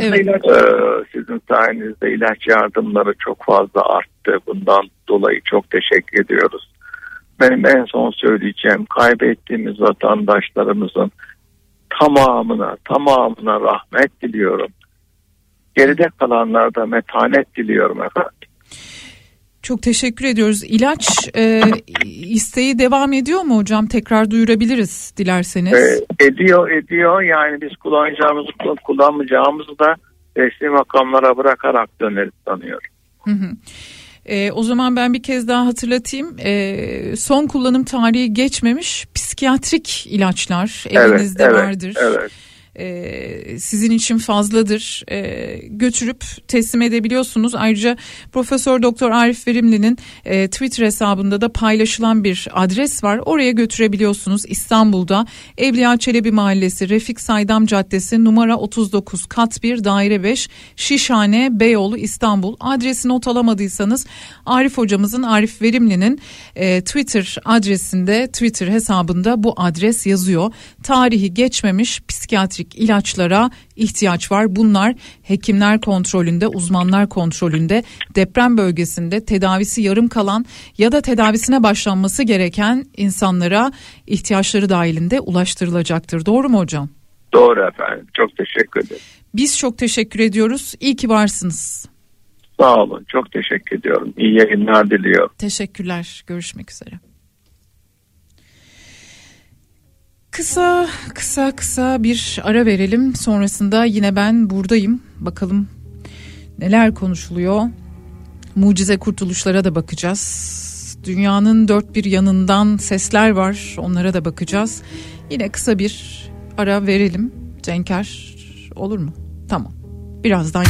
Evet. Ee, sizin sayenizde ilaç yardımları çok fazla arttı. Bundan dolayı çok teşekkür ediyoruz. Benim en son söyleyeceğim kaybettiğimiz vatandaşlarımızın tamamına tamamına rahmet diliyorum. Geride kalanlarda metanet diliyorum efendim. Çok teşekkür ediyoruz. İlaç e, isteği devam ediyor mu hocam? Tekrar duyurabiliriz dilerseniz. Ee, ediyor ediyor yani biz kullanacağımızı kullanmayacağımızı da resmi makamlara bırakarak döneriz sanıyorum. Hı hı. E, o zaman ben bir kez daha hatırlatayım. E, son kullanım tarihi geçmemiş psikiyatrik ilaçlar elinizde evet, vardır. Evet. E, sizin için fazladır. E, götürüp teslim edebiliyorsunuz. Ayrıca Profesör Doktor Arif Verimli'nin e, Twitter hesabında da paylaşılan bir adres var. Oraya götürebiliyorsunuz. İstanbul'da Evliya Çelebi Mahallesi, Refik Saydam Caddesi, numara 39, kat 1, daire 5, Şişhane, Beyoğlu, İstanbul. Adresi not alamadıysanız Arif hocamızın, Arif Verimli'nin e, Twitter adresinde, Twitter hesabında bu adres yazıyor. Tarihi geçmemiş psikiyatrik ilaçlara ihtiyaç var. Bunlar hekimler kontrolünde, uzmanlar kontrolünde, deprem bölgesinde tedavisi yarım kalan ya da tedavisine başlanması gereken insanlara ihtiyaçları dahilinde ulaştırılacaktır. Doğru mu hocam? Doğru efendim. Çok teşekkür ederim. Biz çok teşekkür ediyoruz. İyi ki varsınız. Sağ olun. Çok teşekkür ediyorum. İyi yayınlar diliyorum. Teşekkürler. Görüşmek üzere. Kısa kısa kısa bir ara verelim. Sonrasında yine ben buradayım. Bakalım neler konuşuluyor. Mucize kurtuluşlara da bakacağız. Dünyanın dört bir yanından sesler var. Onlara da bakacağız. Yine kısa bir ara verelim. Cenker olur mu? Tamam. Birazdan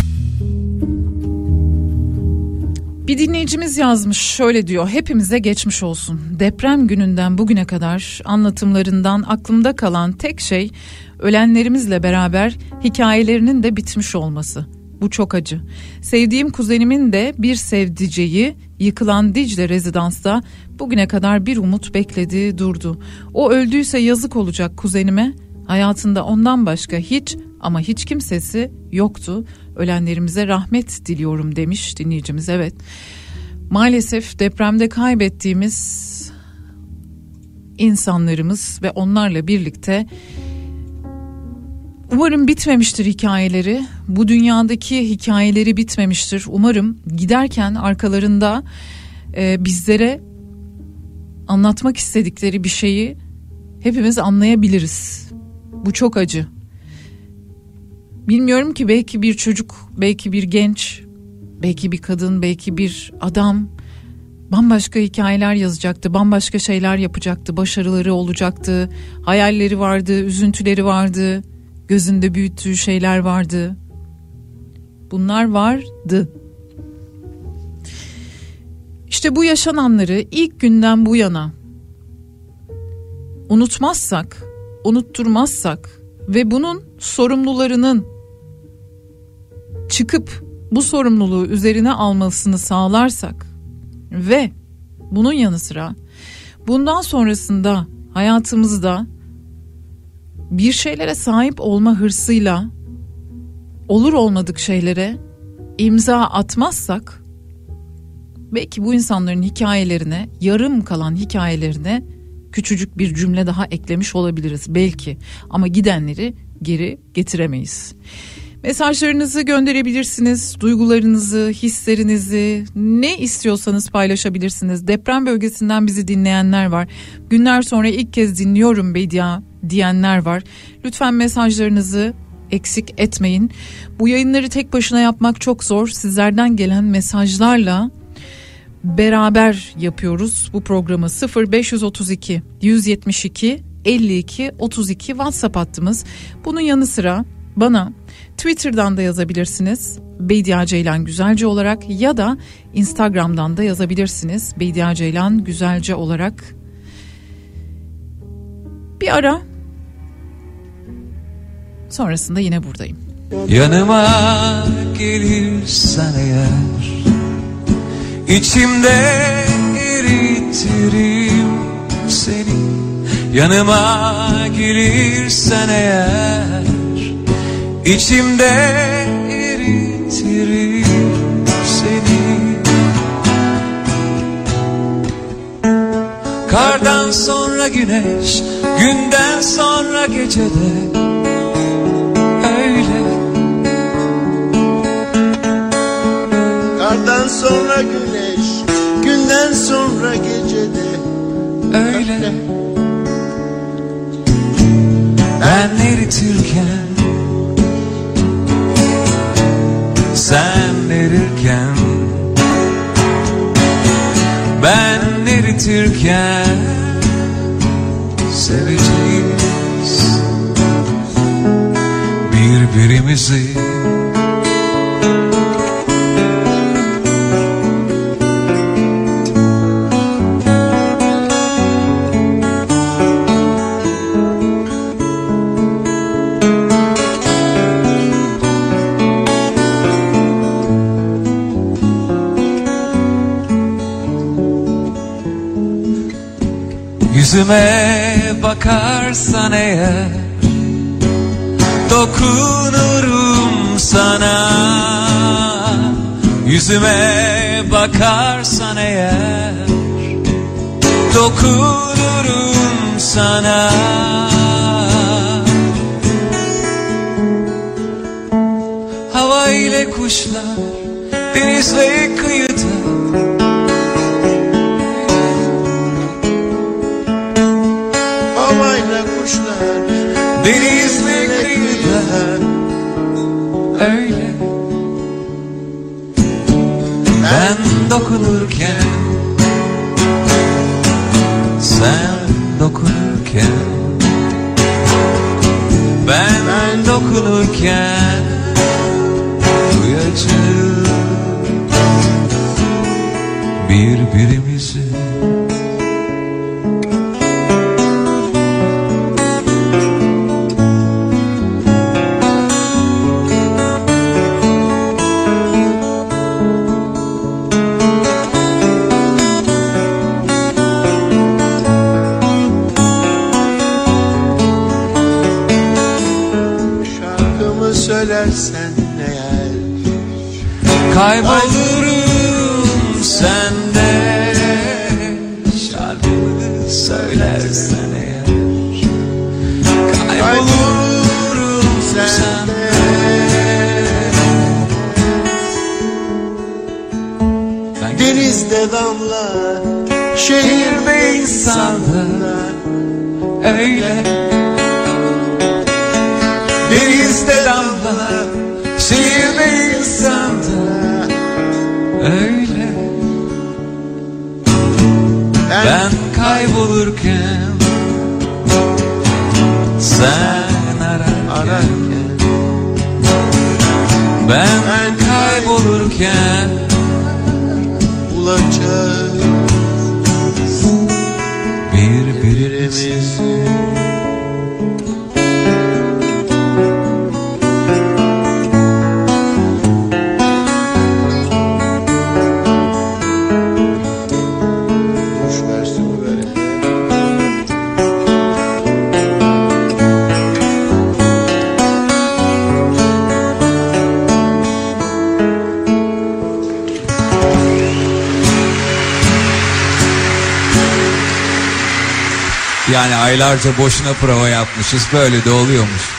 bir dinleyicimiz yazmış şöyle diyor hepimize geçmiş olsun. Deprem gününden bugüne kadar anlatımlarından aklımda kalan tek şey ölenlerimizle beraber hikayelerinin de bitmiş olması. Bu çok acı. Sevdiğim kuzenimin de bir sevdiceği yıkılan Dicle rezidansta bugüne kadar bir umut bekledi durdu. O öldüyse yazık olacak kuzenime. Hayatında ondan başka hiç ama hiç kimsesi yoktu. Ölenlerimize rahmet diliyorum demiş dinleyicimiz. Evet. Maalesef depremde kaybettiğimiz insanlarımız ve onlarla birlikte umarım bitmemiştir hikayeleri. Bu dünyadaki hikayeleri bitmemiştir. Umarım giderken arkalarında e, bizlere anlatmak istedikleri bir şeyi hepimiz anlayabiliriz. Bu çok acı. Bilmiyorum ki belki bir çocuk, belki bir genç, belki bir kadın, belki bir adam bambaşka hikayeler yazacaktı, bambaşka şeyler yapacaktı, başarıları olacaktı, hayalleri vardı, üzüntüleri vardı, gözünde büyüttüğü şeyler vardı. Bunlar vardı. İşte bu yaşananları ilk günden bu yana unutmazsak, unutturmazsak ve bunun sorumlularının çıkıp bu sorumluluğu üzerine almasını sağlarsak ve bunun yanı sıra bundan sonrasında hayatımızda bir şeylere sahip olma hırsıyla olur olmadık şeylere imza atmazsak belki bu insanların hikayelerine yarım kalan hikayelerine küçücük bir cümle daha eklemiş olabiliriz belki ama gidenleri geri getiremeyiz. Mesajlarınızı gönderebilirsiniz, duygularınızı, hislerinizi, ne istiyorsanız paylaşabilirsiniz. Deprem bölgesinden bizi dinleyenler var. Günler sonra ilk kez dinliyorum Bedia diyenler var. Lütfen mesajlarınızı eksik etmeyin. Bu yayınları tek başına yapmak çok zor. Sizlerden gelen mesajlarla beraber yapıyoruz bu programı 0532 172 52 32 WhatsApp hattımız. Bunun yanı sıra bana Twitter'dan da yazabilirsiniz. Beydia Ceylan Güzelce olarak ya da Instagram'dan da yazabilirsiniz. Beydia Ceylan Güzelce olarak. Bir ara. Sonrasında yine buradayım. Yanıma gelirsen eğer içimde eritirim seni. Yanıma gelirsen eğer içimde eritirim seni. Kardan sonra güneş, günden sonra gecede öyle. Kardan sonra güneş, günden sonra gecede. Öyle Ben eritirken Sen erirken Ben eritirken Seveceğiz. Birbirimizi Yüzüme bakarsan eğer Dokunurum sana. Yüzüme bakarsan eğer Dokunurum sana. Hava ile kuşlar Denizle dokunurken Sen dokunurken Ben dokunurken boşuna prova yapmışız böyle de oluyormuş.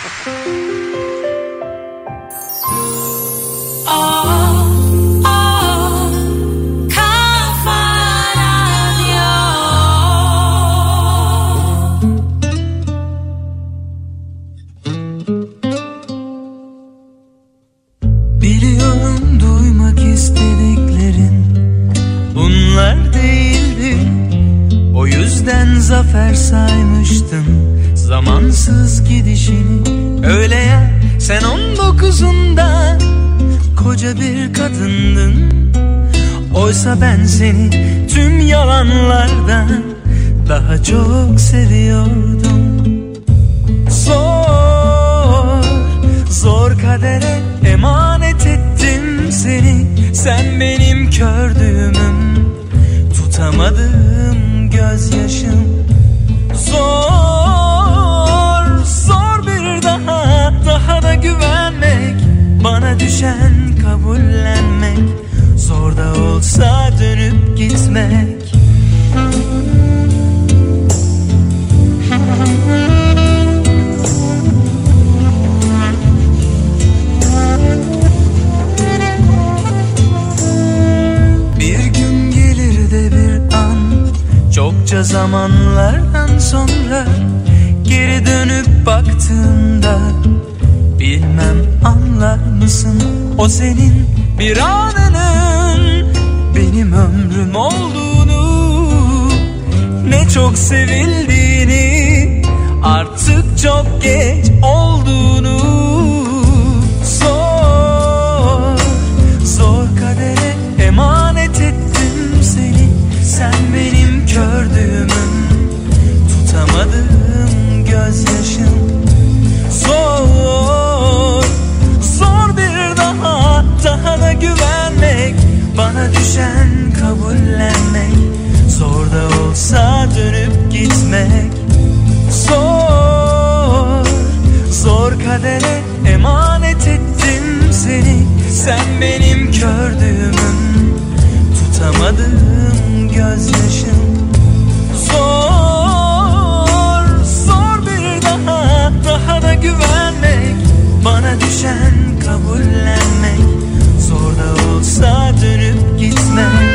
Sen on dokuzunda koca bir kadındın. Oysa ben seni tüm yalanlardan daha çok seviyordum. Zor, zor kadere emanet ettim seni. Sen benim kördüğümüm, tutamadığım gözyaşım. Zor, zor bir daha, daha da güvenmek Bana düşen kabullenmek. Zor da olsa dönüp gitmek. Bir gün gelir de bir an Çokça zamanlardan sonra Geri dönüp baktığında Bilmem anlar mısın O senin bir anının? Benim ömrüm olduğunu Ne çok sevildiğini Artık çok geç olduğunu güvenmek Bana düşen kabullenmek Zor da olsa dönüp gitmek. Zor, zor kadere emanet ettim seni. Sen benim kördüğümüm, tutamadığım gözyaşım. Zor, zor bir daha, daha da güvenmek Bana düşen olsa dönüp gitmek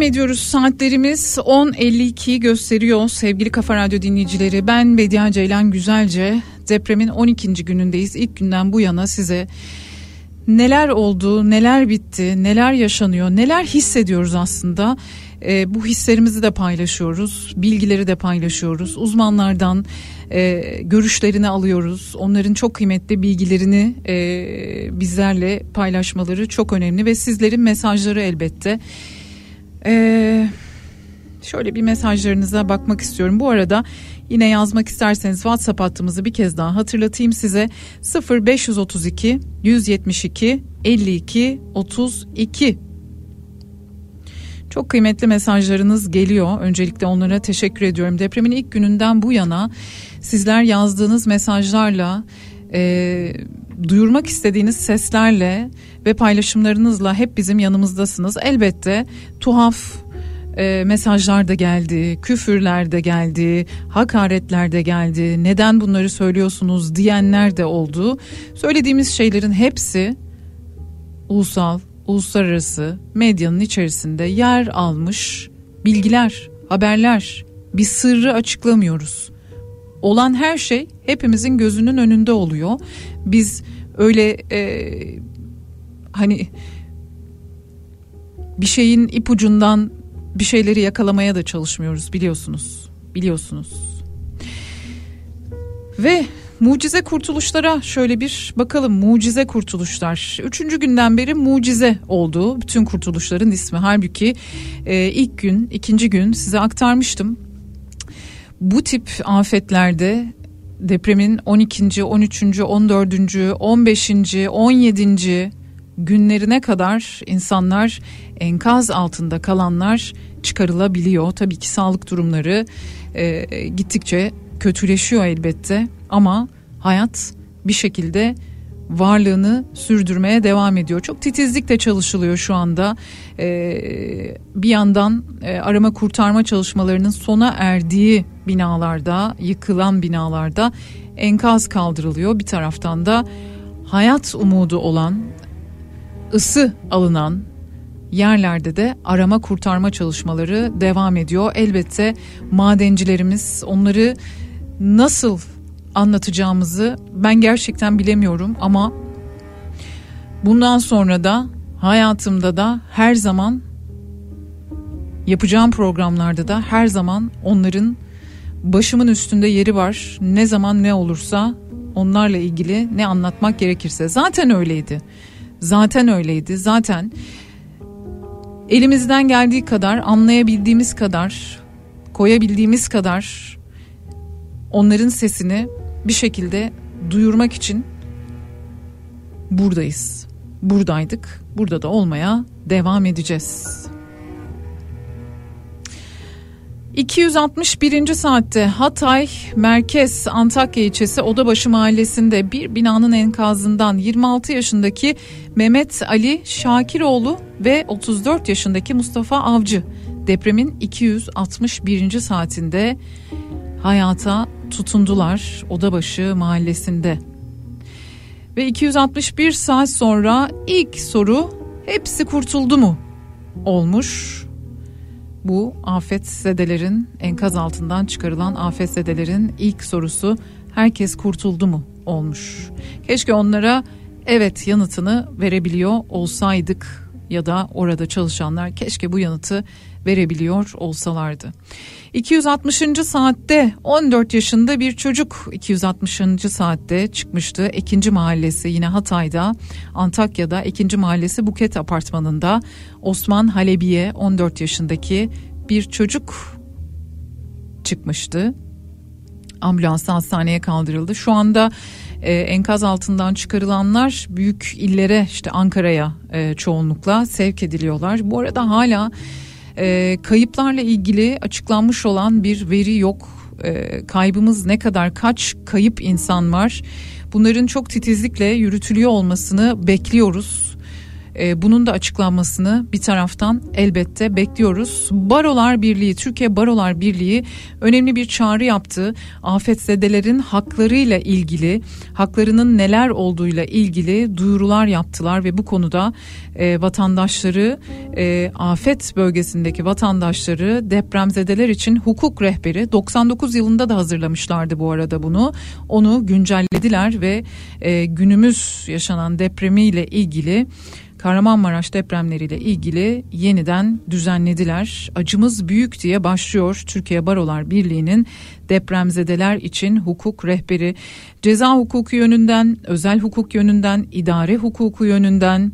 Devam ediyoruz. Saatlerimiz 10.52 gösteriyor sevgili Kafa Radyo dinleyicileri. Ben Bediye Ceylan Güzelce. Depremin 12. günündeyiz. İlk günden bu yana size neler oldu, neler bitti, neler yaşanıyor, neler hissediyoruz aslında. Ee, bu hislerimizi de paylaşıyoruz, bilgileri de paylaşıyoruz. Uzmanlardan e, görüşlerini alıyoruz. Onların çok kıymetli bilgilerini e, bizlerle paylaşmaları çok önemli ve sizlerin mesajları elbette. Ee, şöyle bir mesajlarınıza bakmak istiyorum. Bu arada yine yazmak isterseniz WhatsApp hattımızı bir kez daha hatırlatayım size. 0532 172 52 32 çok kıymetli mesajlarınız geliyor. Öncelikle onlara teşekkür ediyorum. Depremin ilk gününden bu yana sizler yazdığınız mesajlarla e, duyurmak istediğiniz seslerle ve paylaşımlarınızla hep bizim yanımızdasınız. Elbette tuhaf e, mesajlar da geldi, küfürler de geldi, hakaretler de geldi. Neden bunları söylüyorsunuz diyenler de oldu. Söylediğimiz şeylerin hepsi ulusal, uluslararası medyanın içerisinde yer almış bilgiler, haberler. Bir sırrı açıklamıyoruz. Olan her şey hepimizin gözünün önünde oluyor. Biz öyle e, hani bir şeyin ipucundan bir şeyleri yakalamaya da çalışmıyoruz biliyorsunuz. Biliyorsunuz. Ve mucize kurtuluşlara şöyle bir bakalım mucize kurtuluşlar. Üçüncü günden beri mucize oldu bütün kurtuluşların ismi. Halbuki e, ilk gün ikinci gün size aktarmıştım. Bu tip afetlerde depremin 12. 13. 14. 15. 17. günlerine kadar insanlar enkaz altında kalanlar çıkarılabiliyor. Tabii ki sağlık durumları e, gittikçe kötüleşiyor elbette ama hayat bir şekilde varlığını sürdürmeye devam ediyor. Çok titizlikle çalışılıyor şu anda. Ee, bir yandan e, arama kurtarma çalışmalarının sona erdiği binalarda, yıkılan binalarda enkaz kaldırılıyor. Bir taraftan da hayat umudu olan, ısı alınan yerlerde de arama kurtarma çalışmaları devam ediyor. Elbette madencilerimiz onları nasıl anlatacağımızı ben gerçekten bilemiyorum ama bundan sonra da hayatımda da her zaman yapacağım programlarda da her zaman onların başımın üstünde yeri var. Ne zaman ne olursa onlarla ilgili ne anlatmak gerekirse zaten öyleydi. Zaten öyleydi. Zaten elimizden geldiği kadar anlayabildiğimiz kadar koyabildiğimiz kadar onların sesini bir şekilde duyurmak için buradayız. Buradaydık. Burada da olmaya devam edeceğiz. 261. saatte Hatay Merkez Antakya ilçesi Odabaşı mahallesinde bir binanın enkazından 26 yaşındaki Mehmet Ali Şakiroğlu ve 34 yaşındaki Mustafa Avcı depremin 261. saatinde hayata tutundular Odabaşı mahallesinde. Ve 261 saat sonra ilk soru hepsi kurtuldu mu olmuş. Bu afetzedelerin enkaz altından çıkarılan afetzedelerin ilk sorusu herkes kurtuldu mu olmuş. Keşke onlara evet yanıtını verebiliyor olsaydık ya da orada çalışanlar keşke bu yanıtı verebiliyor olsalardı. 260. saatte 14 yaşında bir çocuk 260. saatte çıkmıştı. Ekinci mahallesi yine Hatay'da, Antakya'da Ekinci mahallesi Buket apartmanında Osman Halebiye 14 yaşındaki bir çocuk çıkmıştı. Ambulans hastaneye kaldırıldı. Şu anda e, enkaz altından çıkarılanlar büyük illere işte Ankara'ya e, çoğunlukla sevk ediliyorlar. Bu arada hala e, kayıplarla ilgili açıklanmış olan bir veri yok. E, kaybımız ne kadar kaç kayıp insan var? Bunların çok titizlikle yürütülüyor olmasını bekliyoruz. E, bunun da açıklanmasını bir taraftan elbette bekliyoruz. Barolar Birliği, Türkiye Barolar Birliği önemli bir çağrı yaptı. Afetzedelerin haklarıyla ilgili, haklarının neler olduğuyla ilgili duyurular yaptılar ve bu konuda e, vatandaşları, e, afet bölgesindeki vatandaşları depremzedeler için hukuk rehberi 99 yılında da hazırlamışlardı bu arada bunu. Onu güncellediler ve e, günümüz yaşanan depremiyle ilgili Kahramanmaraş depremleriyle ilgili yeniden düzenlediler. Acımız büyük diye başlıyor Türkiye Barolar Birliği'nin depremzedeler için hukuk rehberi. Ceza hukuku yönünden, özel hukuk yönünden, idare hukuku yönünden,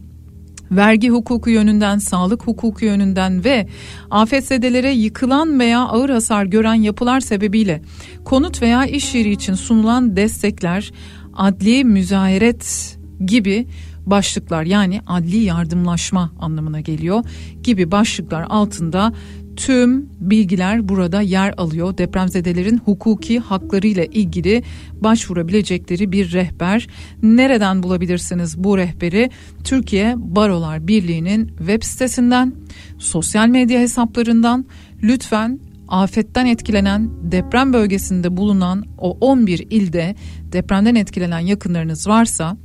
vergi hukuku yönünden, sağlık hukuku yönünden ve afetzedelere yıkılan veya ağır hasar gören yapılar sebebiyle konut veya iş yeri için sunulan destekler, adli müzayeret gibi başlıklar yani adli yardımlaşma anlamına geliyor gibi başlıklar altında tüm bilgiler burada yer alıyor. Depremzedelerin hukuki haklarıyla ilgili başvurabilecekleri bir rehber. Nereden bulabilirsiniz bu rehberi? Türkiye Barolar Birliği'nin web sitesinden, sosyal medya hesaplarından lütfen afetten etkilenen deprem bölgesinde bulunan o 11 ilde depremden etkilenen yakınlarınız varsa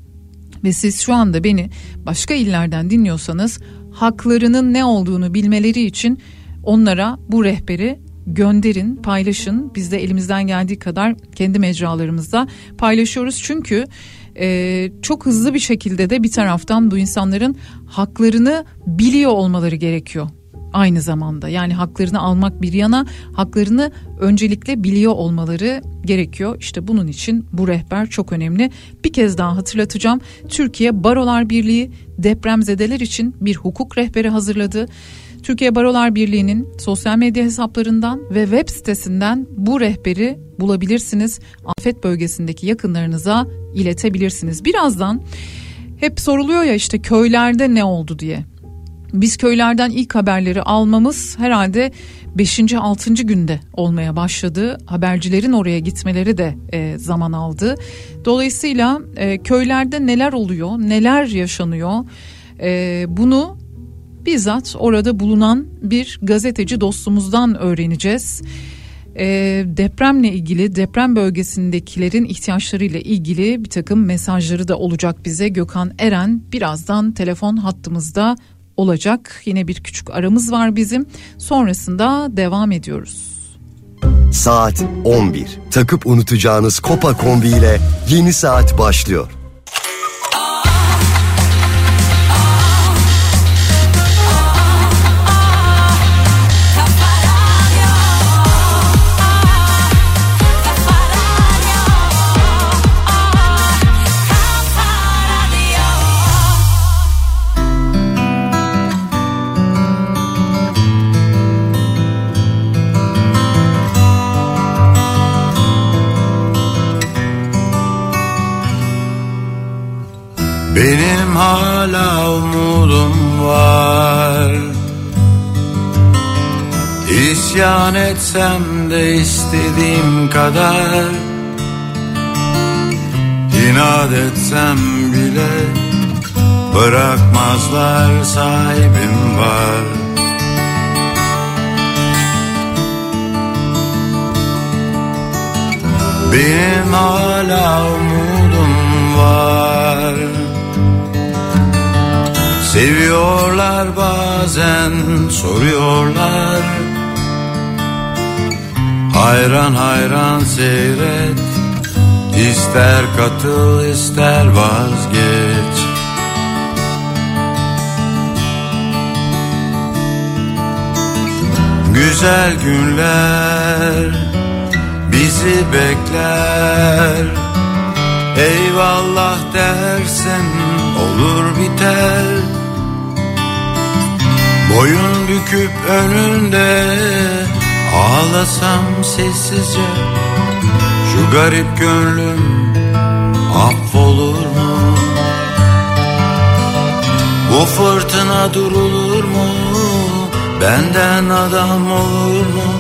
ve siz şu anda beni başka illerden dinliyorsanız haklarının ne olduğunu bilmeleri için onlara bu rehberi gönderin, paylaşın. Biz de elimizden geldiği kadar kendi mecralarımızda paylaşıyoruz. Çünkü e, çok hızlı bir şekilde de bir taraftan bu insanların haklarını biliyor olmaları gerekiyor aynı zamanda. Yani haklarını almak bir yana haklarını öncelikle biliyor olmaları gerekiyor. İşte bunun için bu rehber çok önemli. Bir kez daha hatırlatacağım. Türkiye Barolar Birliği depremzedeler için bir hukuk rehberi hazırladı. Türkiye Barolar Birliği'nin sosyal medya hesaplarından ve web sitesinden bu rehberi bulabilirsiniz. Afet bölgesindeki yakınlarınıza iletebilirsiniz. Birazdan hep soruluyor ya işte köylerde ne oldu diye. Biz köylerden ilk haberleri almamız herhalde 5. 6. günde olmaya başladı. Habercilerin oraya gitmeleri de e, zaman aldı. Dolayısıyla e, köylerde neler oluyor, neler yaşanıyor e, bunu bizzat orada bulunan bir gazeteci dostumuzdan öğreneceğiz. E, depremle ilgili deprem bölgesindekilerin ihtiyaçlarıyla ilgili bir takım mesajları da olacak bize Gökhan Eren birazdan telefon hattımızda olacak. Yine bir küçük aramız var bizim. Sonrasında devam ediyoruz. Saat 11. Takıp unutacağınız Kopa kombi ile yeni saat başlıyor. Benim hala umudum var. İsyan etsem de istediğim kadar. İnat etsem bile Bırakmazlar sahibim var. Benim hala umudum var Seviyorlar bazen soruyorlar. Hayran hayran seyret İster katıl ister vazgeç. Güzel günler bizi bekler. Eyvallah dersen olur biter Boyun büküp önünde ağlasam sessizce Şu garip gönlüm affolur mu? Bu fırtına durulur mu? Benden adam olur mu?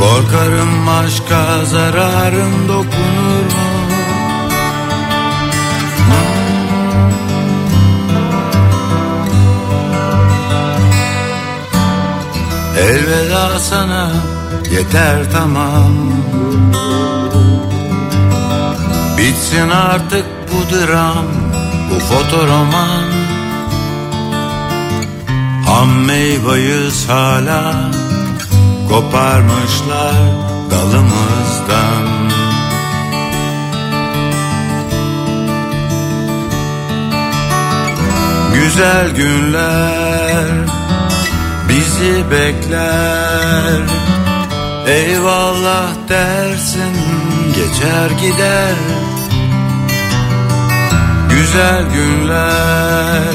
Korkarım aşka zararım dokunur mu? Elveda sana yeter tamam. Bitsin artık bu dram bu fotoroman. Ham meyveyiz hala koparmışlar dalımızdan. Güzel günler bizi bekler. Eyvallah dersin geçer gider. Güzel günler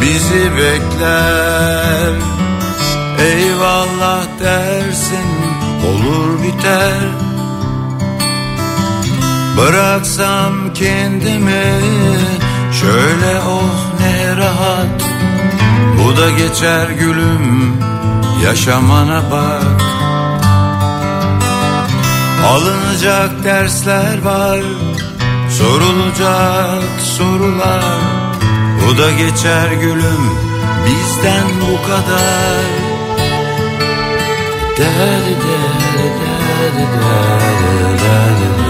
bizi bekler. Eyvallah dersin olur biter. Bıraksam kendimi şöyle oh ne rahat Bu da geçer gülüm yaşamana bak. Alınacak dersler var Sorulacak sorular. O da geçer gülüm bizden bu kadar. Deri deri deri deri deri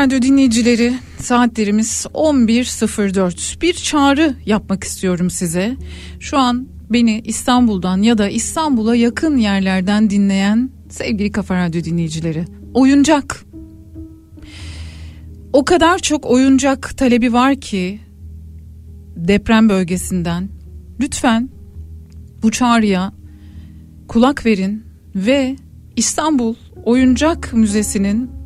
Radyo dinleyicileri saatlerimiz 11.04 bir çağrı yapmak istiyorum size. Şu an beni İstanbul'dan ya da İstanbul'a yakın yerlerden dinleyen sevgili Kafa Radyo dinleyicileri oyuncak. O kadar çok oyuncak talebi var ki deprem bölgesinden lütfen bu çağrıya kulak verin ve İstanbul Oyuncak Müzesi'nin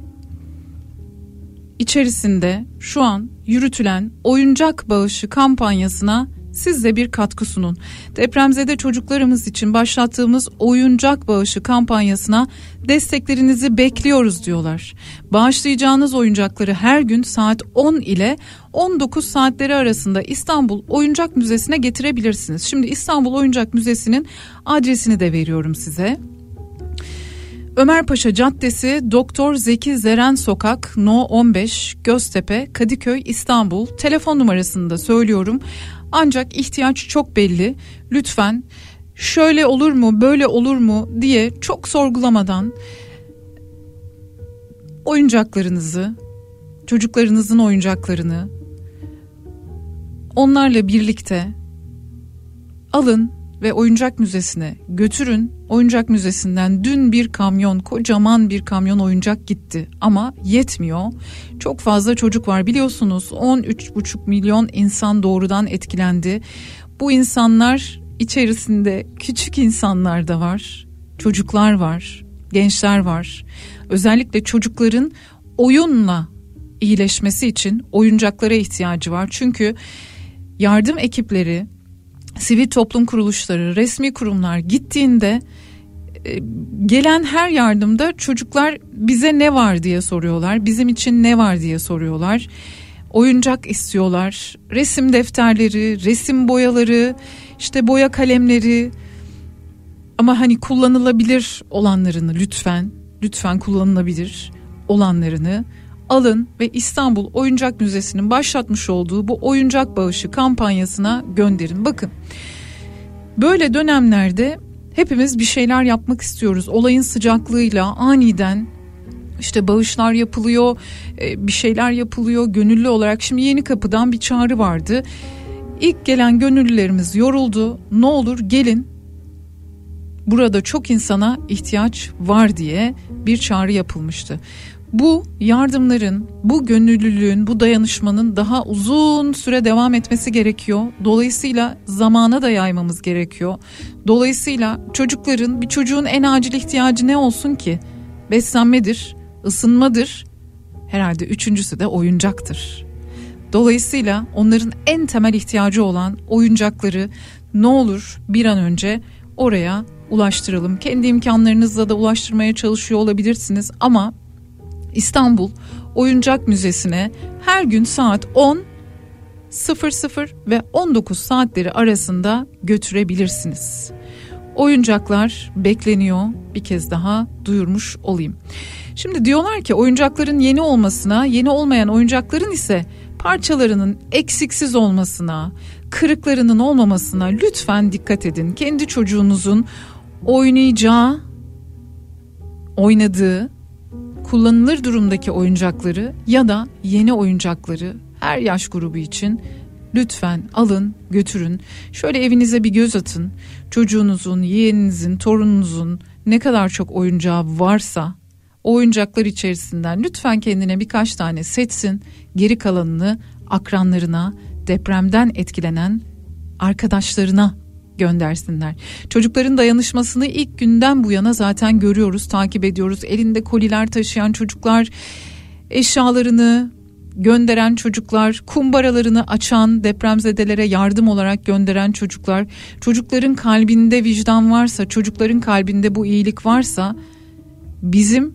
içerisinde şu an yürütülen oyuncak bağışı kampanyasına siz de bir katkı sunun. Depremzede çocuklarımız için başlattığımız oyuncak bağışı kampanyasına desteklerinizi bekliyoruz diyorlar. Bağışlayacağınız oyuncakları her gün saat 10 ile 19 saatleri arasında İstanbul Oyuncak Müzesi'ne getirebilirsiniz. Şimdi İstanbul Oyuncak Müzesi'nin adresini de veriyorum size. Ömerpaşa Caddesi Doktor Zeki Zeren Sokak No 15 Göztepe Kadıköy İstanbul telefon numarasını da söylüyorum. Ancak ihtiyaç çok belli. Lütfen şöyle olur mu böyle olur mu diye çok sorgulamadan oyuncaklarınızı çocuklarınızın oyuncaklarını onlarla birlikte alın ve oyuncak müzesine götürün. Oyuncak müzesinden dün bir kamyon, kocaman bir kamyon oyuncak gitti ama yetmiyor. Çok fazla çocuk var biliyorsunuz. 13,5 milyon insan doğrudan etkilendi. Bu insanlar içerisinde küçük insanlar da var. Çocuklar var, gençler var. Özellikle çocukların oyunla iyileşmesi için oyuncaklara ihtiyacı var. Çünkü yardım ekipleri sivil toplum kuruluşları, resmi kurumlar gittiğinde e, gelen her yardımda çocuklar bize ne var diye soruyorlar. Bizim için ne var diye soruyorlar. Oyuncak istiyorlar. Resim defterleri, resim boyaları, işte boya kalemleri ama hani kullanılabilir olanlarını lütfen, lütfen kullanılabilir olanlarını alın ve İstanbul Oyuncak Müzesi'nin başlatmış olduğu bu oyuncak bağışı kampanyasına gönderin. Bakın böyle dönemlerde hepimiz bir şeyler yapmak istiyoruz. Olayın sıcaklığıyla aniden işte bağışlar yapılıyor, bir şeyler yapılıyor gönüllü olarak. Şimdi Yeni Kapı'dan bir çağrı vardı. İlk gelen gönüllülerimiz yoruldu. Ne olur gelin burada çok insana ihtiyaç var diye bir çağrı yapılmıştı. Bu yardımların, bu gönüllülüğün, bu dayanışmanın daha uzun süre devam etmesi gerekiyor. Dolayısıyla zamana da yaymamız gerekiyor. Dolayısıyla çocukların, bir çocuğun en acil ihtiyacı ne olsun ki? Beslenmedir, ısınmadır. Herhalde üçüncüsü de oyuncaktır. Dolayısıyla onların en temel ihtiyacı olan oyuncakları ne olur bir an önce oraya ulaştıralım. Kendi imkanlarınızla da ulaştırmaya çalışıyor olabilirsiniz ama İstanbul Oyuncak Müzesi'ne her gün saat 10 00 ve 19 saatleri arasında götürebilirsiniz. Oyuncaklar bekleniyor. Bir kez daha duyurmuş olayım. Şimdi diyorlar ki oyuncakların yeni olmasına, yeni olmayan oyuncakların ise parçalarının eksiksiz olmasına, kırıklarının olmamasına lütfen dikkat edin. Kendi çocuğunuzun oynayacağı, oynadığı kullanılır durumdaki oyuncakları ya da yeni oyuncakları her yaş grubu için lütfen alın götürün. Şöyle evinize bir göz atın. çocuğunuzun, yeğeninizin, torununuzun ne kadar çok oyuncağı varsa o oyuncaklar içerisinden lütfen kendine birkaç tane seçsin. Geri kalanını akranlarına, depremden etkilenen arkadaşlarına göndersinler. Çocukların dayanışmasını ilk günden bu yana zaten görüyoruz, takip ediyoruz. Elinde koliler taşıyan çocuklar, eşyalarını gönderen çocuklar, kumbaralarını açan, depremzedelere yardım olarak gönderen çocuklar, çocukların kalbinde vicdan varsa, çocukların kalbinde bu iyilik varsa bizim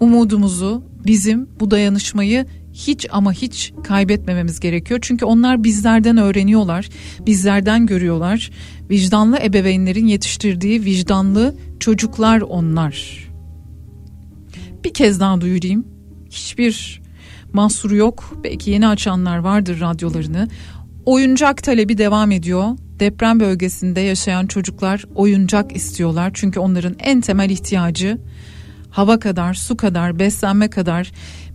umudumuzu, bizim bu dayanışmayı hiç ama hiç kaybetmememiz gerekiyor. Çünkü onlar bizlerden öğreniyorlar, bizlerden görüyorlar. Vicdanlı ebeveynlerin yetiştirdiği vicdanlı çocuklar onlar. Bir kez daha duyurayım. Hiçbir mahsuru yok. Belki yeni açanlar vardır radyolarını. Oyuncak talebi devam ediyor. Deprem bölgesinde yaşayan çocuklar oyuncak istiyorlar. Çünkü onların en temel ihtiyacı hava kadar, su kadar, beslenme kadar,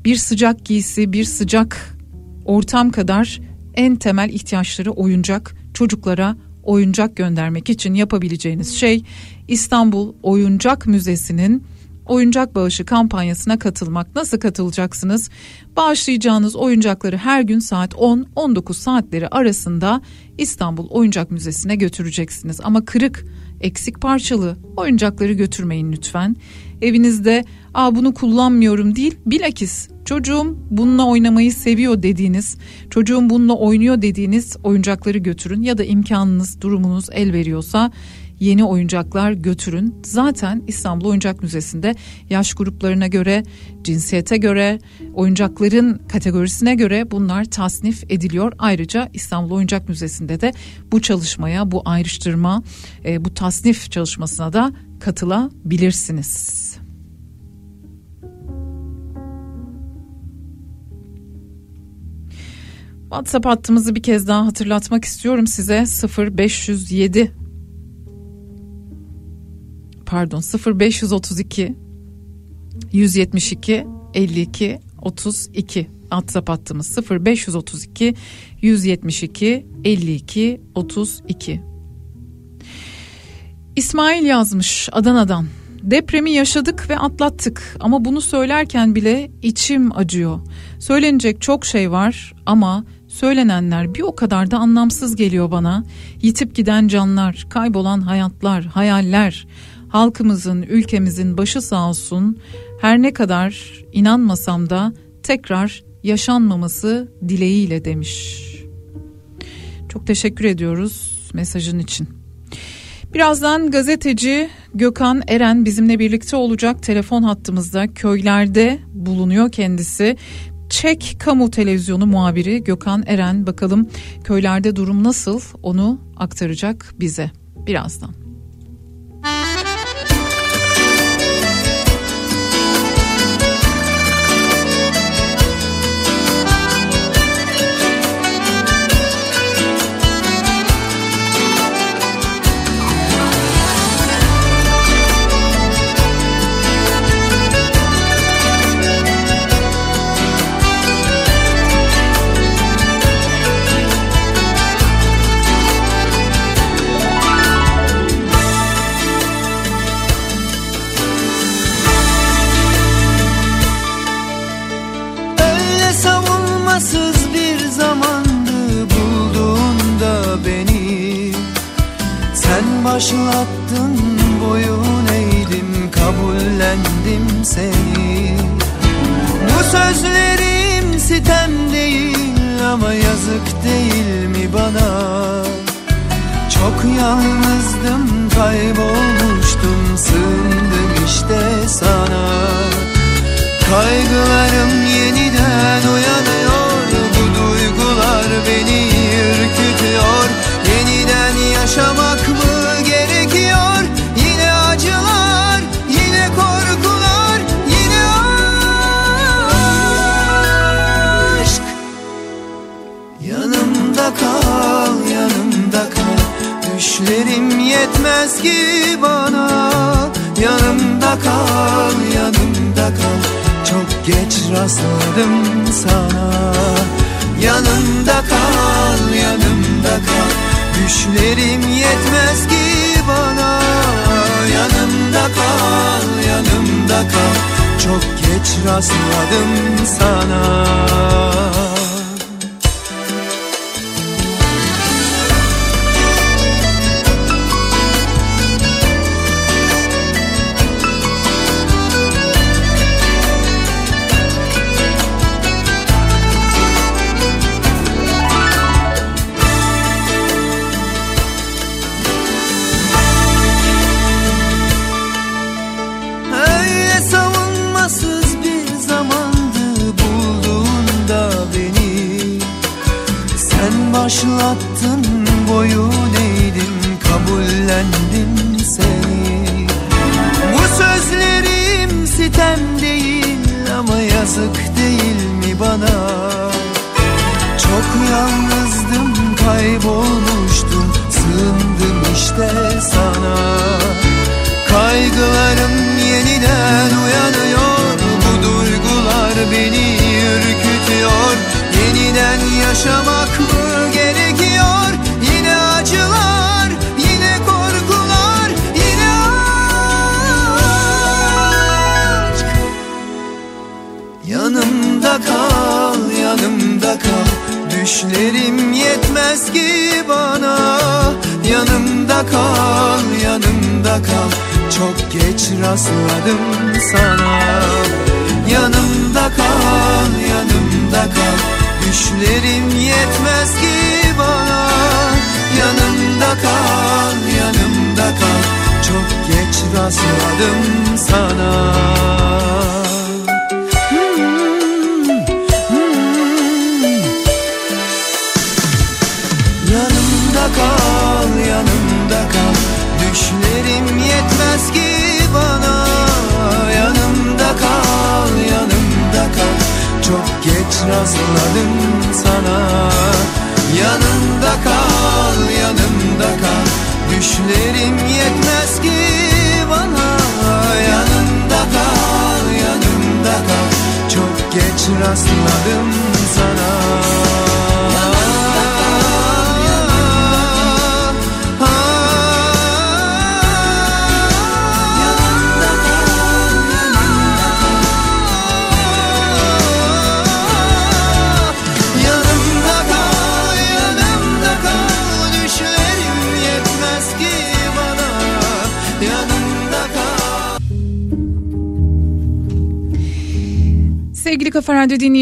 bir sıcak giysi, bir sıcak ortam kadar en temel ihtiyaçları oyuncak. Çocuklara oyuncak göndermek için yapabileceğiniz şey İstanbul Oyuncak Müzesi'nin oyuncak bağışı kampanyasına katılmak. Nasıl katılacaksınız? Bağışlayacağınız oyuncakları her gün saat 10-19 saatleri arasında İstanbul Oyuncak Müzesi'ne götüreceksiniz. Ama kırık, eksik parçalı oyuncakları götürmeyin lütfen. Evinizde Aa, bunu kullanmıyorum değil bilakis çocuğum bununla oynamayı seviyor dediğiniz çocuğum bununla oynuyor dediğiniz oyuncakları götürün ya da imkanınız durumunuz el veriyorsa yeni oyuncaklar götürün. Zaten İstanbul Oyuncak Müzesi'nde yaş gruplarına göre, cinsiyete göre, oyuncakların kategorisine göre bunlar tasnif ediliyor. Ayrıca İstanbul Oyuncak Müzesi'nde de bu çalışmaya, bu ayrıştırma, e, bu tasnif çalışmasına da katılabilirsiniz. WhatsApp hattımızı bir kez daha hatırlatmak istiyorum size. 0507 pardon 0532 172 52 32 WhatsApp hattımız 0532 172 52 32 İsmail yazmış Adana'dan Depremi yaşadık ve atlattık ama bunu söylerken bile içim acıyor. Söylenecek çok şey var ama Söylenenler bir o kadar da anlamsız geliyor bana. Yitip giden canlar, kaybolan hayatlar, hayaller. Halkımızın, ülkemizin başı sağ olsun. Her ne kadar inanmasam da tekrar yaşanmaması dileğiyle demiş. Çok teşekkür ediyoruz mesajın için. Birazdan gazeteci Gökhan Eren bizimle birlikte olacak telefon hattımızda köylerde bulunuyor kendisi. Çek Kamu Televizyonu muhabiri Gökhan Eren bakalım köylerde durum nasıl onu aktaracak bize birazdan. Başlattın boyun eğdim kabullendim seni. Bu sözlerim sitem değil ama yazık değil mi bana? Çok yalnızdım kaybolmuştum sığındım işte sana. Kaygılarım yeniden uyanıyor Bu duygular beni ürkütüyor. Yeniden yaşamak Düşlerim yetmez ki bana. Yanımda kal, yanımda kal. Çok geç rastladım sana. Yanımda kal, yanımda kal. Düşlerim yetmez ki bana. Yanımda kal, yanımda kal. Çok geç rastladım sana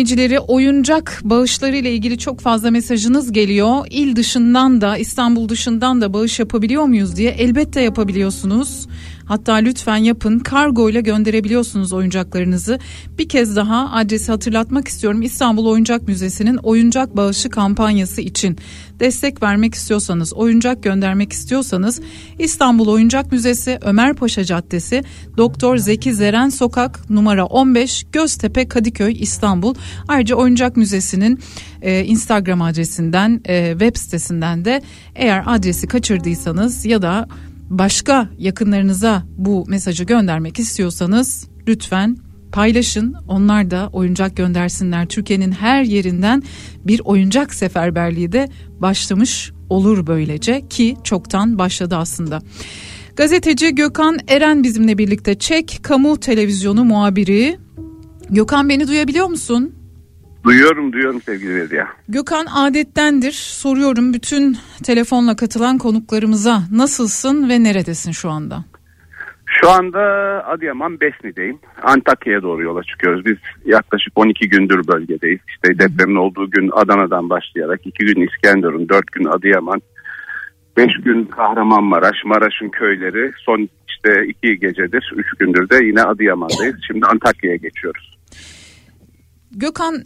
dinleyicileri oyuncak bağışları ile ilgili çok fazla mesajınız geliyor. İl dışından da İstanbul dışından da bağış yapabiliyor muyuz diye elbette yapabiliyorsunuz. Hatta lütfen yapın kargo ile gönderebiliyorsunuz oyuncaklarınızı. Bir kez daha adresi hatırlatmak istiyorum. İstanbul Oyuncak Müzesi'nin oyuncak bağışı kampanyası için destek vermek istiyorsanız, oyuncak göndermek istiyorsanız İstanbul Oyuncak Müzesi Ömer Paşa Caddesi Doktor Zeki Zeren Sokak numara 15 Göztepe Kadıköy İstanbul. Ayrıca Oyuncak Müzesi'nin e, Instagram adresinden e, web sitesinden de eğer adresi kaçırdıysanız ya da başka yakınlarınıza bu mesajı göndermek istiyorsanız lütfen paylaşın. Onlar da oyuncak göndersinler. Türkiye'nin her yerinden bir oyuncak seferberliği de başlamış olur böylece ki çoktan başladı aslında. Gazeteci Gökhan Eren bizimle birlikte Çek Kamu Televizyonu muhabiri. Gökhan beni duyabiliyor musun? Duyuyorum duyuyorum sevgili Vedia. Gökhan adettendir soruyorum bütün telefonla katılan konuklarımıza nasılsın ve neredesin şu anda? Şu anda Adıyaman Besni'deyim. Antakya'ya doğru yola çıkıyoruz. Biz yaklaşık 12 gündür bölgedeyiz. İşte depremin olduğu gün Adana'dan başlayarak 2 gün İskenderun, 4 gün Adıyaman, 5 gün Kahramanmaraş, Maraş'ın köyleri, son işte 2 gecedir, 3 gündür de yine Adıyaman'dayız. Şimdi Antakya'ya geçiyoruz. Gökhan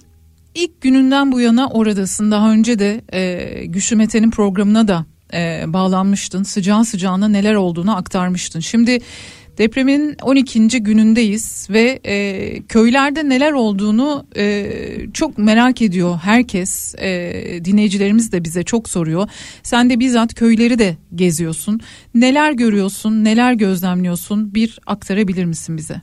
ilk gününden bu yana oradasın. Daha önce de e, Güçlü Mete'nin programına da e, bağlanmıştın. Sıcağı sıcağına neler olduğunu aktarmıştın. Şimdi depremin 12. günündeyiz ve e, köylerde neler olduğunu e, çok merak ediyor herkes. E, dinleyicilerimiz de bize çok soruyor. Sen de bizzat köyleri de geziyorsun. Neler görüyorsun, neler gözlemliyorsun? Bir aktarabilir misin bize?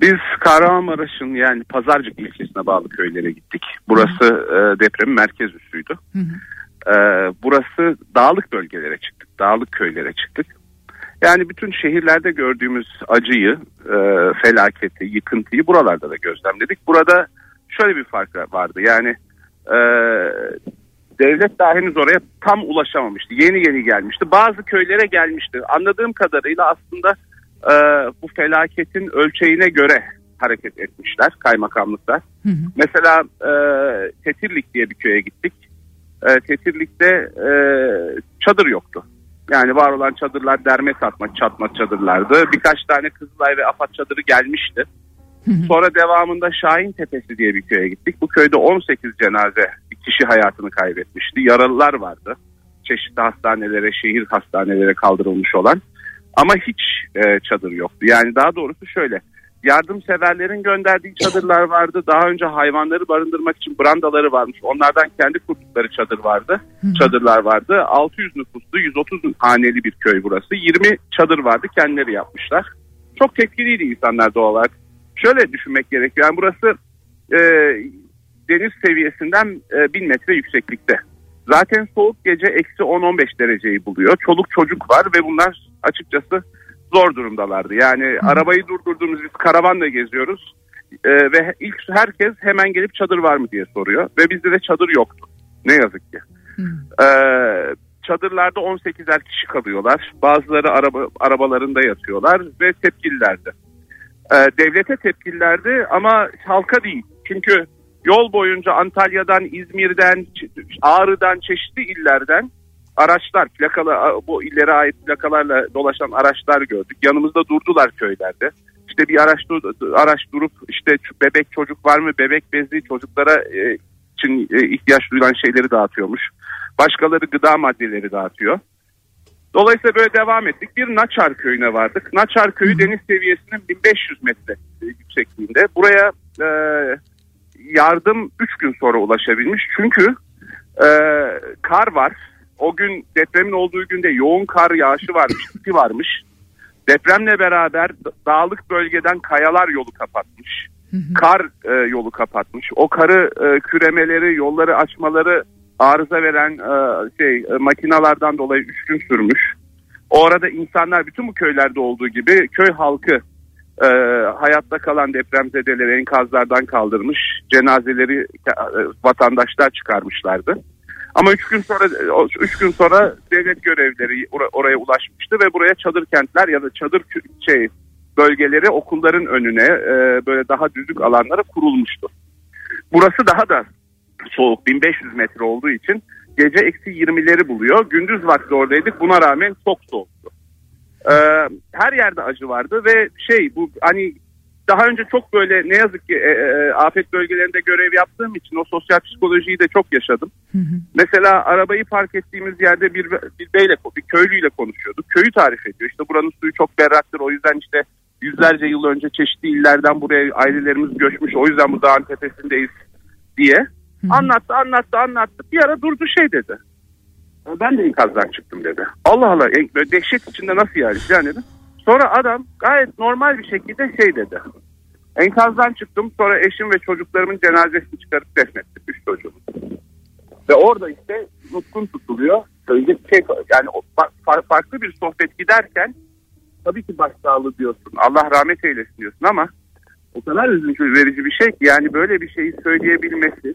Biz Kahramanmaraş'ın yani Pazarcık ilçesine bağlı köylere gittik. Burası e, depremin merkez üssüydü. Hı hı. E, burası dağlık bölgelere çıktık. Dağlık köylere çıktık. Yani bütün şehirlerde gördüğümüz acıyı, e, felaketi, yıkıntıyı buralarda da gözlemledik. Burada şöyle bir fark vardı. Yani e, devlet daha henüz oraya tam ulaşamamıştı. Yeni yeni gelmişti. Bazı köylere gelmişti. Anladığım kadarıyla aslında e, bu felaketin ölçeğine göre hareket etmişler kaymakamlıklar. Mesela e, Tetirlik diye bir köye gittik. E, Tetirlik'te e, çadır yoktu. Yani var olan çadırlar derme satma çatma çadırlardı. Birkaç tane Kızılay ve Afat çadırı gelmişti. Sonra devamında Şahin Tepesi diye bir köye gittik. Bu köyde 18 cenaze bir kişi hayatını kaybetmişti. Yaralılar vardı. Çeşitli hastanelere, şehir hastanelere kaldırılmış olan. Ama hiç e, çadır yoktu. Yani daha doğrusu şöyle. Yardımseverlerin gönderdiği çadırlar vardı. Daha önce hayvanları barındırmak için brandaları varmış. Onlardan kendi kurdukları çadır vardı. Çadırlar vardı. 600 nüfuslu 130 haneli bir köy burası. 20 çadır vardı. Kendileri yapmışlar. Çok tepkiliydi insanlar doğal olarak. Şöyle düşünmek gerekiyor. Yani burası e, deniz seviyesinden e, 1000 metre yükseklikte. Zaten soğuk gece eksi 10-15 dereceyi buluyor. Çoluk çocuk var ve bunlar açıkçası zor durumdalardı. Yani arabayı durdurduğumuz biz karavanla geziyoruz. E, ve ilk herkes hemen gelip çadır var mı diye soruyor. Ve bizde de çadır yoktu. Ne yazık ki. E, çadırlarda 18'er kişi kalıyorlar. Bazıları araba, arabalarında yatıyorlar ve tepkililerdi. E, devlete tepkililerdi ama halka değil. Çünkü yol boyunca Antalya'dan, İzmir'den, Ağrı'dan, çeşitli illerden araçlar, plakalı bu illere ait plakalarla dolaşan araçlar gördük. Yanımızda durdular köylerde. İşte bir araç dur- araç durup işte bebek çocuk var mı, bebek bezi çocuklara e, için e, ihtiyaç duyulan şeyleri dağıtıyormuş. Başkaları gıda maddeleri dağıtıyor. Dolayısıyla böyle devam ettik. Bir Naçar köyüne vardık. Naçar köyü deniz seviyesinin 1500 metre e, yüksekliğinde. Buraya e, yardım 3 gün sonra ulaşabilmiş. Çünkü e, kar var. O gün depremin olduğu günde yoğun kar yağışı varmış, tipi varmış. Depremle beraber da- dağlık bölgeden kayalar yolu kapatmış. Kar e, yolu kapatmış. O karı e, küremeleri, yolları açmaları arıza veren e, şey e, makinalardan dolayı 3 gün sürmüş. O arada insanlar bütün bu köylerde olduğu gibi köy halkı e, hayatta kalan depremzedeleri enkazlardan kaldırmış. Cenazeleri e, vatandaşlar çıkarmışlardı. Ama üç gün sonra üç gün sonra devlet görevlileri ora- oraya ulaşmıştı ve buraya çadır kentler ya da çadır şey bölgeleri okulların önüne e, böyle daha düzlük alanlara kurulmuştu. Burası daha da soğuk 1500 metre olduğu için gece eksi 20'leri buluyor. Gündüz vakti oradaydık buna rağmen çok soğuktu. Ee, her yerde acı vardı ve şey bu hani daha önce çok böyle ne yazık ki e, e, afet bölgelerinde görev yaptığım için o sosyal psikolojiyi de çok yaşadım. Mesela arabayı park ettiğimiz yerde bir, bir beyle bir köylüyle konuşuyorduk. Köyü tarif ediyor. İşte buranın suyu çok berraktır. O yüzden işte yüzlerce yıl önce çeşitli illerden buraya ailelerimiz göçmüş. O yüzden bu dağın tepesindeyiz diye. Anlattı anlattı anlattı. Bir ara durdu şey dedi. Ben de enkazdan çıktım dedi. Allah Allah böyle dehşet içinde nasıl yani falan dedim. Sonra adam gayet normal bir şekilde şey dedi. Enkazdan çıktım sonra eşim ve çocuklarımın cenazesini çıkarıp defnettim. Üç çocuğum. Ve orada işte nutkun tutuluyor. Şey yani farklı bir sohbet giderken tabii ki başsağlığı diyorsun. Allah rahmet eylesin diyorsun ama o kadar üzüntü verici bir şey ki yani böyle bir şeyi söyleyebilmesi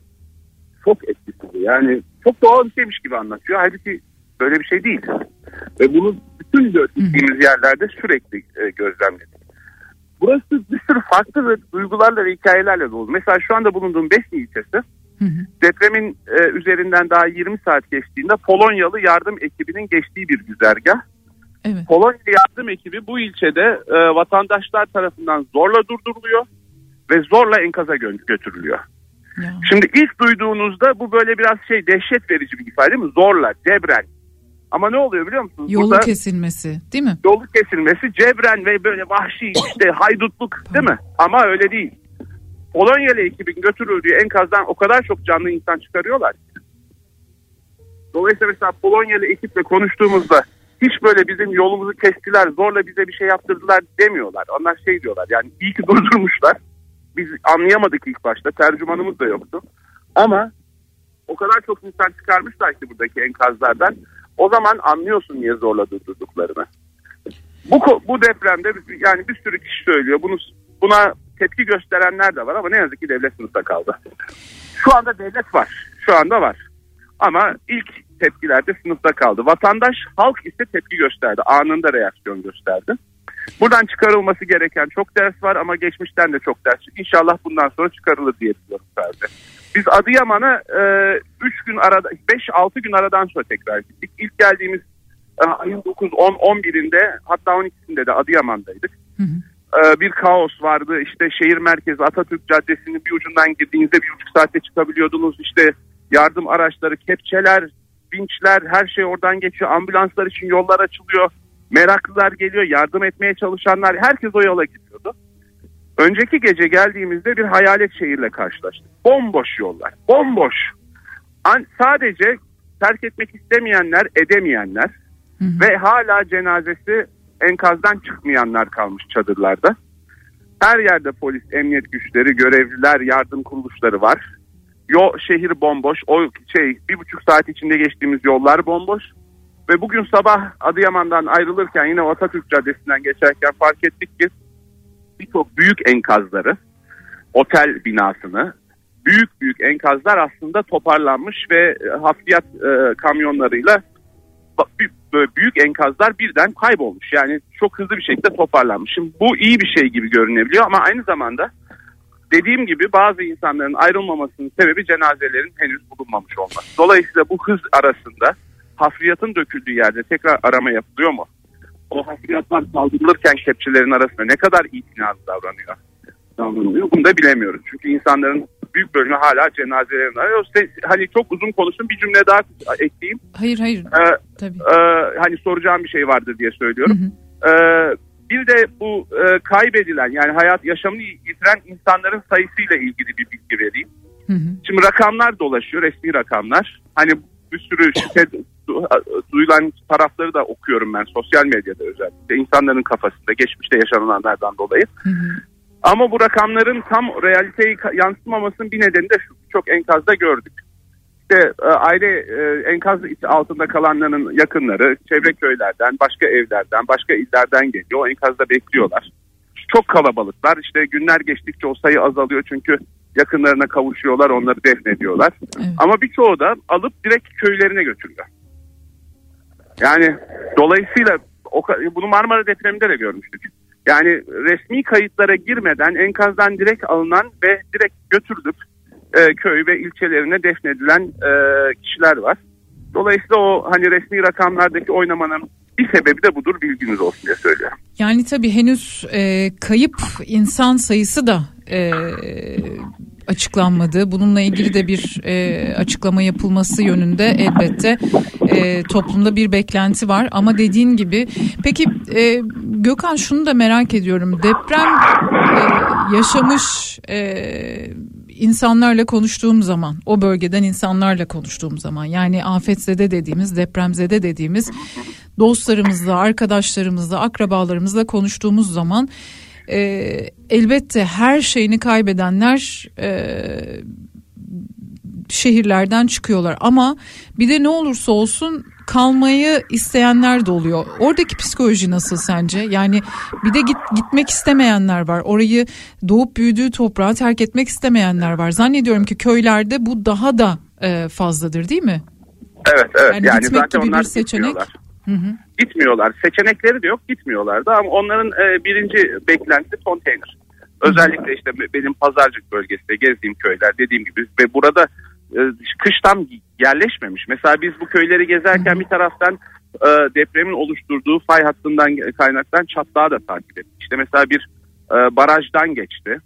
çok etkisiz. Yani çok doğal bir şeymiş gibi anlatıyor. Halbuki böyle bir şey değil. Ve bunu bütün gittiğimiz yerlerde sürekli e, gözlemledik. Burası bir sürü farklı ve duygularla ve hikayelerle dolu. Mesela şu anda bulunduğum Besni ilçesi depremin e, üzerinden daha 20 saat geçtiğinde Polonyalı yardım ekibinin geçtiği bir güzergah. Evet. Polonya yardım ekibi bu ilçede e, vatandaşlar tarafından zorla durduruluyor ve zorla enkaza gö- götürülüyor. Şimdi ilk duyduğunuzda bu böyle biraz şey dehşet verici bir ifade değil mi? Zorla, cebren. Ama ne oluyor biliyor musunuz? Yolu Burada kesilmesi değil mi? yolu kesilmesi cebren ve böyle vahşi işte haydutluk değil mi? Ama öyle değil. Polonyalı ekibin götürüldüğü enkazdan o kadar çok canlı insan çıkarıyorlar ki. Dolayısıyla mesela Polonyalı ekiple konuştuğumuzda hiç böyle bizim yolumuzu kestiler, zorla bize bir şey yaptırdılar demiyorlar. Onlar şey diyorlar yani iyi ki durdurmuşlar. Biz anlayamadık ilk başta, tercümanımız da yoktu. Ama o kadar çok insan çıkarmışlar ki buradaki enkazlardan. O zaman anlıyorsun niye zorla durdurduklarını. Bu bu depremde yani bir sürü kişi söylüyor. Bunu buna tepki gösterenler de var ama ne yazık ki devlet sınıfta kaldı. Şu anda devlet var. Şu anda var. Ama ilk tepkilerde sınıfta kaldı. Vatandaş, halk ise tepki gösterdi. Anında reaksiyon gösterdi. Buradan çıkarılması gereken çok ders var ama geçmişten de çok ders. İnşallah bundan sonra çıkarılır diye düşünüyorum sadece. Biz Adıyaman'a 3 gün arada 5-6 gün aradan sonra tekrar gittik. İlk geldiğimiz e, ayın 9, 10, 11'inde hatta 12'sinde de Adıyaman'daydık. E, bir kaos vardı. İşte şehir merkezi Atatürk Caddesi'nin bir ucundan girdiğinizde bir buçuk saatte çıkabiliyordunuz. İşte yardım araçları, kepçeler, vinçler her şey oradan geçiyor. Ambulanslar için yollar açılıyor. Meraklılar geliyor, yardım etmeye çalışanlar herkes o yola gidiyordu. Önceki gece geldiğimizde bir hayalet şehirle karşılaştık. Bomboş yollar, bomboş. An- sadece terk etmek istemeyenler, edemeyenler ve hala cenazesi enkazdan çıkmayanlar kalmış çadırlarda. Her yerde polis, emniyet güçleri, görevliler, yardım kuruluşları var. Yo, şehir bomboş. O şey bir buçuk saat içinde geçtiğimiz yollar bomboş. Ve bugün sabah Adıyaman'dan ayrılırken yine Atatürk Caddesi'nden geçerken fark ettik ki birçok büyük enkazları, otel binasını, büyük büyük enkazlar aslında toparlanmış ve e, hafriyat e, kamyonlarıyla büyük enkazlar birden kaybolmuş. Yani çok hızlı bir şekilde toparlanmış. Şimdi bu iyi bir şey gibi görünebiliyor ama aynı zamanda dediğim gibi bazı insanların ayrılmamasının sebebi cenazelerin henüz bulunmamış olması. Dolayısıyla bu hız arasında hafriyatın döküldüğü yerde tekrar arama yapılıyor mu? O hafriyatlar kaldırılırken kepçelerin arasında ne kadar itinalı davranıyor? davranılıyor? Bunu da bilemiyoruz. Çünkü insanların büyük bölümü hala cenazelerin arıyor. Hani çok uzun konuştum bir cümle daha ekleyeyim. Hayır hayır. Ee, Tabii. e, hani soracağım bir şey vardır diye söylüyorum. Ee, bir de bu e, kaybedilen yani hayat yaşamını yitiren insanların sayısıyla ilgili bir bilgi vereyim. Şimdi rakamlar dolaşıyor resmi rakamlar. Hani bir sürü şüphe du- duyulan tarafları da okuyorum ben sosyal medyada özellikle insanların kafasında geçmişte yaşananlardan dolayı. Ama bu rakamların tam realiteyi yansıtmamasının bir nedeni de şu çok enkazda gördük. İşte e, aile e, enkaz altında kalanların yakınları çevre köylerden, başka evlerden, başka illerden geliyor. O enkazda bekliyorlar. Çok kalabalıklar. İşte günler geçtikçe o sayı azalıyor çünkü yakınlarına kavuşuyorlar, onları defnediyorlar. Ama birçoğu da alıp direkt köylerine götürüyor. Yani dolayısıyla o, bunu Marmara depreminde de görmüştük. Yani resmi kayıtlara girmeden enkazdan direkt alınan ve direkt götürülüp e, köy ve ilçelerine defnedilen e, kişiler var. Dolayısıyla o hani resmi rakamlardaki oynamanın bir sebebi de budur bilginiz olsun diye söylüyorum. Yani tabii henüz e, kayıp insan sayısı da e, açıklanmadı. Bununla ilgili de bir e, açıklama yapılması yönünde elbette e, toplumda bir beklenti var. Ama dediğin gibi peki e, Gökhan şunu da merak ediyorum. Deprem e, yaşamış e, insanlarla konuştuğum zaman o bölgeden insanlarla konuştuğum zaman yani afetzede dediğimiz depremzede dediğimiz dostlarımızla arkadaşlarımızla akrabalarımızla konuştuğumuz zaman e, elbette her şeyini kaybedenler e, şehirlerden çıkıyorlar ama bir de ne olursa olsun kalmayı isteyenler de oluyor. Oradaki psikoloji nasıl sence? Yani bir de git, gitmek istemeyenler var. Orayı doğup büyüdüğü toprağı terk etmek istemeyenler var. Zannediyorum ki köylerde bu daha da e, fazladır değil mi? Evet evet Yani yani, gitmek zaten gibi onlar bir seçenek. gitmiyorlar. Hı hı. Gitmiyorlar. Seçenekleri de yok gitmiyorlar da ama onların e, birinci beklentisi konteyner. Özellikle işte benim pazarcık bölgesinde gezdiğim köyler dediğim gibi ve burada e, kış tam yerleşmemiş. Mesela biz bu köyleri gezerken bir taraftan e, depremin oluşturduğu fay hattından kaynaktan çatlağı da takip ettik. İşte mesela bir e, barajdan geçti.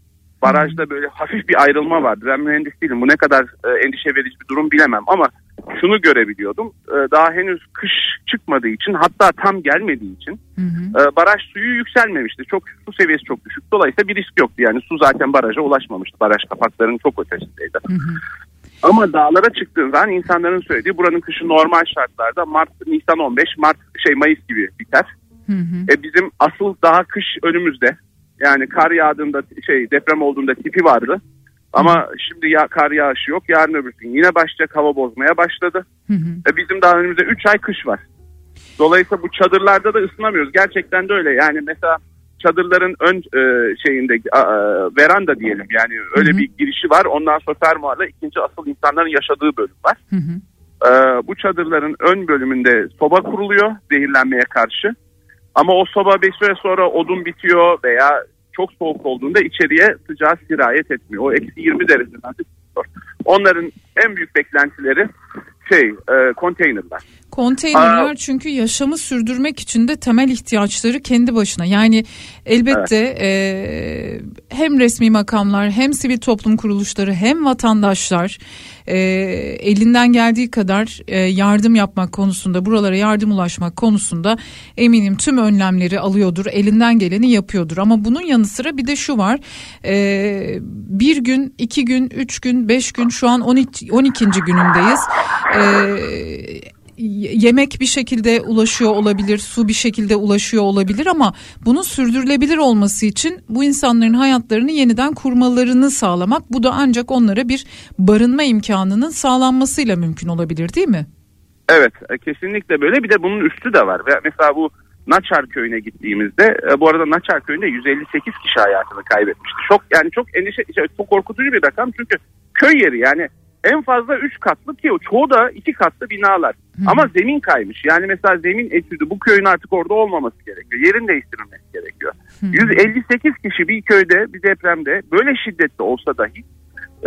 Barajda böyle hafif bir ayrılma vardı. Ben mühendis değilim. Bu ne kadar e, endişe verici bir durum bilemem ama şunu görebiliyordum. E, daha henüz kış çıkmadığı için hatta tam gelmediği için e, baraj suyu yükselmemişti. Çok su seviyesi çok düşük. Dolayısıyla bir risk yoktu. Yani su zaten baraja ulaşmamıştı. Baraj kapaklarının çok ötesindeydi. Ama dağlara çıktığın zaman insanların söylediği buranın kışı normal şartlarda Mart, Nisan 15, Mart şey Mayıs gibi biter. E bizim asıl daha kış önümüzde. Yani kar yağdığında şey deprem olduğunda tipi vardı. Ama şimdi ya kar yağışı yok. Yarın öbür gün yine başlayacak hava bozmaya başladı. E bizim daha önümüzde 3 ay kış var. Dolayısıyla bu çadırlarda da ısınamıyoruz. Gerçekten de öyle. Yani mesela çadırların ön e, şeyinde a, veranda diyelim yani öyle bir girişi var. Ondan sonra fermuarla ikinci asıl insanların yaşadığı bölüm var. Hı hı. Ee, bu çadırların ön bölümünde soba kuruluyor zehirlenmeye karşı. Ama o soba bir süre sonra odun bitiyor veya çok soğuk olduğunda içeriye sıcağı sirayet etmiyor. O eksi 20 dereceden de tutuyor. Onların en büyük beklentileri şey e, konteynerler. Konteynerler Aa. çünkü yaşamı sürdürmek için de temel ihtiyaçları kendi başına. Yani elbette e, hem resmi makamlar hem sivil toplum kuruluşları hem vatandaşlar e, elinden geldiği kadar e, yardım yapmak konusunda buralara yardım ulaşmak konusunda eminim tüm önlemleri alıyordur elinden geleni yapıyordur ama bunun yanı sıra bir de şu var e, bir gün iki gün üç gün beş gün şu an 12, 12. günündeyiz e, yemek bir şekilde ulaşıyor olabilir, su bir şekilde ulaşıyor olabilir ama bunun sürdürülebilir olması için bu insanların hayatlarını yeniden kurmalarını sağlamak bu da ancak onlara bir barınma imkanının sağlanmasıyla mümkün olabilir değil mi? Evet e, kesinlikle böyle bir de bunun üstü de var. Mesela bu Naçar köyüne gittiğimizde e, bu arada Naçar köyünde 158 kişi hayatını kaybetmişti. Çok yani çok endişe şey, çok korkutucu bir rakam çünkü köy yeri yani en fazla 3 katlı ki çoğu da 2 katlı binalar. Ama zemin kaymış. Yani mesela zemin etüdü bu köyün artık orada olmaması gerekiyor. Yerin değiştirilmesi gerekiyor. 158 kişi bir köyde bir depremde böyle şiddetli olsa dahi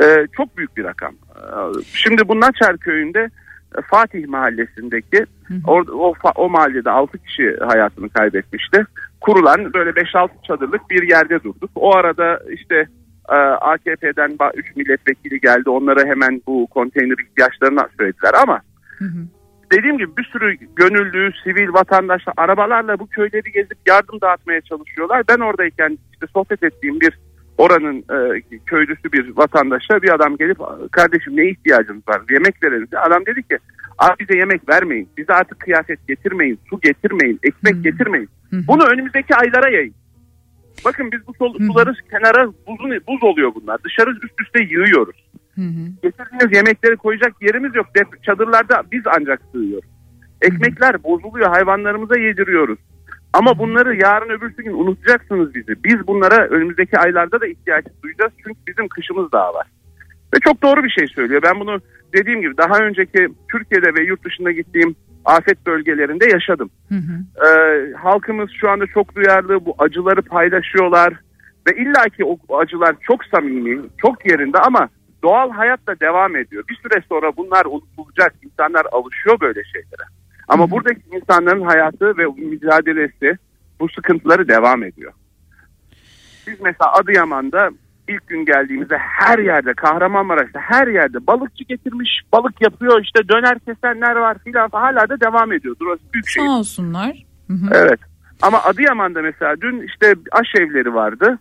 e, çok büyük bir rakam. E, Şimdi bu Naçar köyünde e, Fatih mahallesindeki orada, o, o mahallede 6 kişi hayatını kaybetmişti. Kurulan böyle 5-6 çadırlık bir yerde durduk. O arada işte e, AKP'den 3 milletvekili geldi. Onlara hemen bu konteyner ihtiyaçlarını söylediler ama dediğim gibi bir sürü gönüllü, sivil vatandaşlar arabalarla bu köyleri gezip yardım dağıtmaya çalışıyorlar. Ben oradayken işte sohbet ettiğim bir oranın e, köylüsü bir vatandaşa bir adam gelip kardeşim ne ihtiyacınız var yemek verelim. Adam dedi ki abi bize yemek vermeyin bize artık kıyafet getirmeyin su getirmeyin ekmek getirmeyin. Bunu önümüzdeki aylara yayın. Bakın biz bu sol- suları kenara buzun, buz oluyor bunlar dışarı üst üste yığıyoruz. Getirdiğiniz yemekleri koyacak yerimiz yok. Dep- Çadırlarda biz ancak sığıyoruz. Ekmekler bozuluyor hayvanlarımıza yediriyoruz. Ama bunları yarın öbürsü gün unutacaksınız bizi. Biz bunlara önümüzdeki aylarda da ihtiyaç duyacağız. Çünkü bizim kışımız daha var. Ve çok doğru bir şey söylüyor. Ben bunu dediğim gibi daha önceki Türkiye'de ve yurt dışında gittiğim afet bölgelerinde yaşadım. Ee, halkımız şu anda çok duyarlı. Bu acıları paylaşıyorlar. Ve illaki o acılar çok samimi, çok yerinde ama doğal hayat da devam ediyor. Bir süre sonra bunlar unutulacak. İnsanlar alışıyor böyle şeylere. Ama buradaki insanların hayatı ve mücadelesi bu sıkıntıları devam ediyor. Biz mesela Adıyaman'da ilk gün geldiğimizde her yerde Kahramanmaraş'ta her yerde balıkçı getirmiş balık yapıyor işte döner kesenler var filan hala da devam ediyor. Burası büyük şey. Sağ olsunlar. Hı hı. Evet. Ama Adıyaman'da mesela dün işte aşevleri vardı.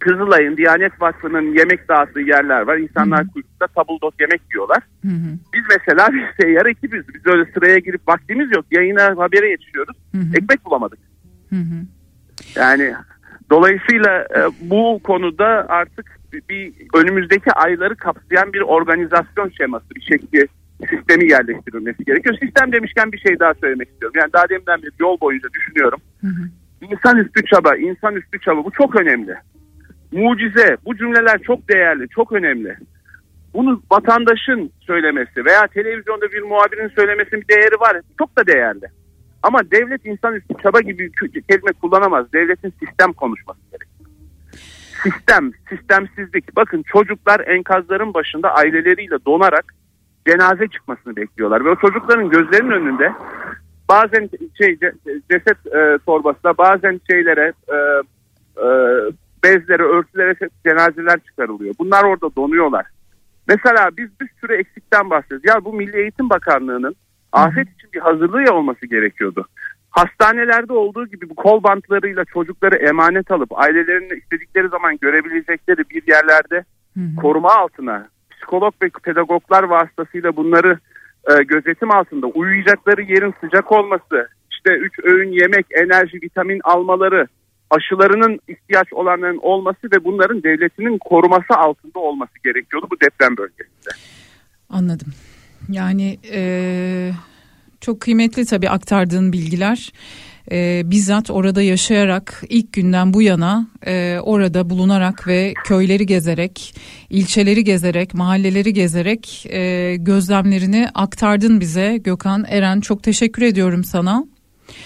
Kızılay'ın Diyanet Vakfı'nın yemek dağıttığı yerler var. İnsanlar kuyrukta tabuldot yemek yiyorlar. Hı hı. Biz mesela bir seyyar ekibiz. Biz öyle sıraya girip vaktimiz yok. Yayına habere yetişiyoruz. Hı hı. Ekmek bulamadık. Hı hı. Yani dolayısıyla e, bu konuda artık bir, önümüzdeki ayları kapsayan bir organizasyon şeması, bir şekli sistemi yerleştirilmesi gerekiyor. Sistem demişken bir şey daha söylemek istiyorum. Yani daha deminden bir yol boyunca düşünüyorum. Hı hı. İnsanüstü çaba, insanüstü çaba bu çok önemli. Mucize, bu cümleler çok değerli, çok önemli. Bunu vatandaşın söylemesi veya televizyonda bir muhabirin söylemesinin bir değeri var. Çok da değerli. Ama devlet insanüstü çaba gibi bir kelime kullanamaz. Devletin sistem konuşması gerekiyor. Sistem, sistemsizlik. Bakın çocuklar enkazların başında aileleriyle donarak cenaze çıkmasını bekliyorlar. Ve o çocukların gözlerinin önünde bazen şey ce- ceset e, torbasına bazen şeylere e, e, bezlere, örtülere cenazeler çıkarılıyor. Bunlar orada donuyorlar. Mesela biz bir sürü eksikten bahsediyoruz. Ya bu Milli Eğitim Bakanlığı'nın afet için bir hazırlığı olması gerekiyordu. Hastanelerde olduğu gibi bu kol bantlarıyla çocukları emanet alıp ailelerini istedikleri zaman görebilecekleri bir yerlerde koruma altına psikolog ve pedagoglar vasıtasıyla bunları e, gözetim altında uyuyacakları yerin sıcak olması, işte üç öğün yemek, enerji, vitamin almaları, aşılarının ihtiyaç olanların olması ve bunların devletinin koruması altında olması gerekiyordu bu deprem bölgesinde. Anladım. Yani eee, Çok kıymetli tabii aktardığın bilgiler. Ee, bizzat orada yaşayarak ilk günden bu yana e, orada bulunarak ve köyleri gezerek, ilçeleri gezerek, mahalleleri gezerek e, gözlemlerini aktardın bize Gökhan Eren. Çok teşekkür ediyorum sana.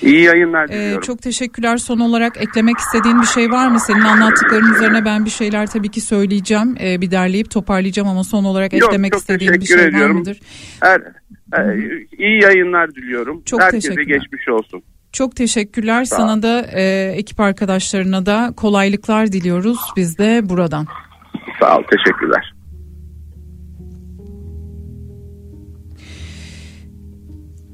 İyi yayınlar Ee, diliyorum. çok teşekkürler. Son olarak eklemek istediğin bir şey var mı? Senin anlattıkların üzerine ben bir şeyler tabii ki söyleyeceğim. Ee, bir derleyip toparlayacağım ama son olarak Yok, eklemek istediğin bir şey var ediyorum. mıdır? Her, e, iyi yayınlar diliyorum. Çok Herkese geçmiş olsun. Çok teşekkürler. Sağ. Sana da e, ekip arkadaşlarına da kolaylıklar diliyoruz biz de buradan. Sağ ol, teşekkürler.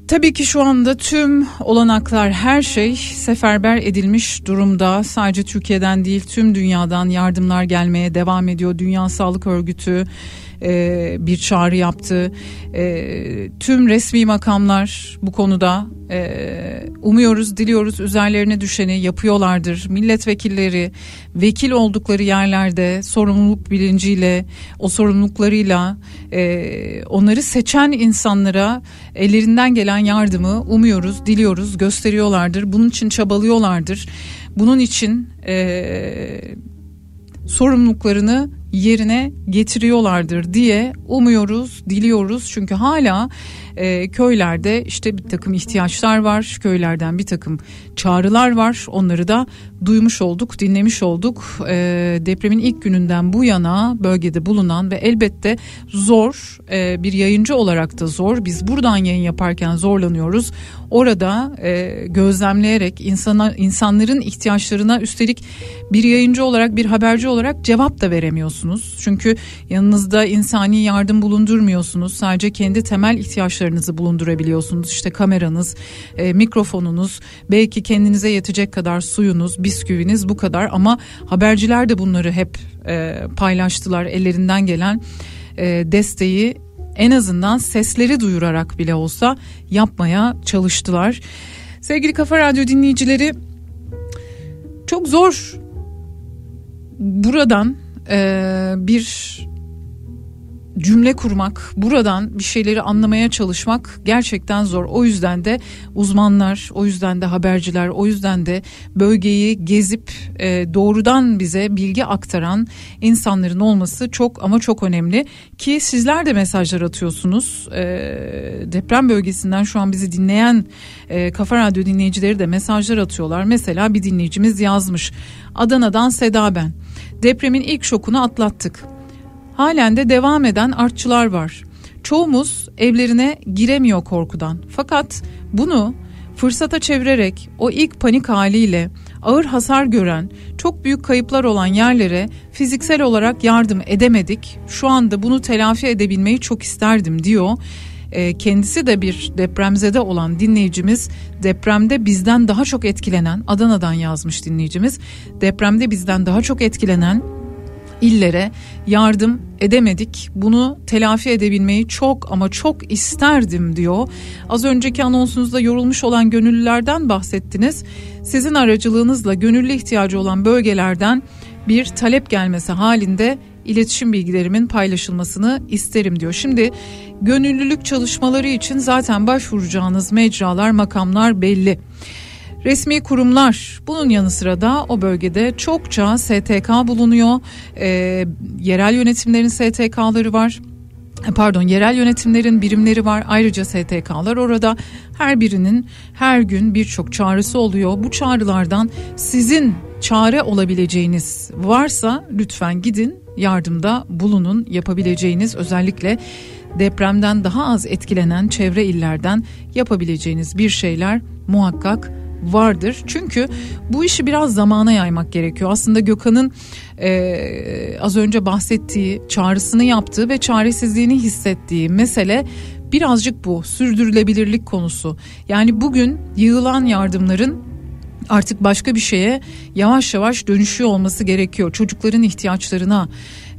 Tabii ki şu anda tüm olanaklar her şey seferber edilmiş durumda. Sadece Türkiye'den değil tüm dünyadan yardımlar gelmeye devam ediyor. Dünya Sağlık Örgütü e, bir çağrı yaptı. E, tüm resmi makamlar bu konuda e, umuyoruz, diliyoruz üzerlerine düşeni yapıyorlardır. Milletvekilleri vekil oldukları yerlerde sorumluluk bilinciyle, o sorumluluklarıyla e, onları seçen insanlara ellerinden gelen yardımı umuyoruz, diliyoruz, gösteriyorlardır. Bunun için çabalıyorlardır. Bunun için e, sorumluluklarını yerine getiriyorlardır diye umuyoruz, diliyoruz. Çünkü hala e, köylerde işte bir takım ihtiyaçlar var. Köylerden bir takım çağrılar var. Onları da duymuş olduk, dinlemiş olduk. E, depremin ilk gününden bu yana bölgede bulunan ve elbette zor e, bir yayıncı olarak da zor. Biz buradan yayın yaparken zorlanıyoruz. Orada e, gözlemleyerek insana, insanların ihtiyaçlarına üstelik bir yayıncı olarak bir haberci olarak cevap da veremiyorsunuz. Çünkü yanınızda insani yardım bulundurmuyorsunuz. Sadece kendi temel ihtiyaçlarınızı bulundurabiliyorsunuz. İşte kameranız, e, mikrofonunuz, belki kendinize yetecek kadar suyunuz, bisküviniz bu kadar. Ama haberciler de bunları hep e, paylaştılar. Ellerinden gelen e, desteği en azından sesleri duyurarak bile olsa yapmaya çalıştılar. Sevgili Kafa Radyo dinleyicileri çok zor buradan e, bir cümle kurmak, buradan bir şeyleri anlamaya çalışmak gerçekten zor. O yüzden de uzmanlar, o yüzden de haberciler, o yüzden de bölgeyi gezip e, doğrudan bize bilgi aktaran insanların olması çok ama çok önemli. Ki sizler de mesajlar atıyorsunuz. E, deprem bölgesinden şu an bizi dinleyen e, Kafa Radyo dinleyicileri de mesajlar atıyorlar. Mesela bir dinleyicimiz yazmış. Adana'dan Seda ben. Depremin ilk şokunu atlattık. Halen de devam eden artçılar var. Çoğumuz evlerine giremiyor korkudan. Fakat bunu fırsata çevirerek o ilk panik haliyle ağır hasar gören, çok büyük kayıplar olan yerlere fiziksel olarak yardım edemedik. Şu anda bunu telafi edebilmeyi çok isterdim diyor. E, kendisi de bir depremzede olan dinleyicimiz depremde bizden daha çok etkilenen Adana'dan yazmış dinleyicimiz depremde bizden daha çok etkilenen illere yardım edemedik. Bunu telafi edebilmeyi çok ama çok isterdim diyor. Az önceki anonsunuzda yorulmuş olan gönüllülerden bahsettiniz. Sizin aracılığınızla gönüllü ihtiyacı olan bölgelerden bir talep gelmesi halinde iletişim bilgilerimin paylaşılmasını isterim diyor. Şimdi gönüllülük çalışmaları için zaten başvuracağınız mecralar, makamlar belli. Resmi kurumlar bunun yanı sıra da o bölgede çokça STK bulunuyor. Ee, yerel yönetimlerin STK'ları var. Pardon yerel yönetimlerin birimleri var. Ayrıca STK'lar orada. Her birinin her gün birçok çağrısı oluyor. Bu çağrılardan sizin çare olabileceğiniz varsa lütfen gidin yardımda bulunun. Yapabileceğiniz özellikle depremden daha az etkilenen çevre illerden yapabileceğiniz bir şeyler muhakkak vardır. Çünkü bu işi biraz zamana yaymak gerekiyor. Aslında Gökhan'ın e, az önce bahsettiği, çağrısını yaptığı ve çaresizliğini hissettiği mesele birazcık bu sürdürülebilirlik konusu. Yani bugün yığılan yardımların artık başka bir şeye yavaş yavaş dönüşüyor olması gerekiyor. Çocukların ihtiyaçlarına,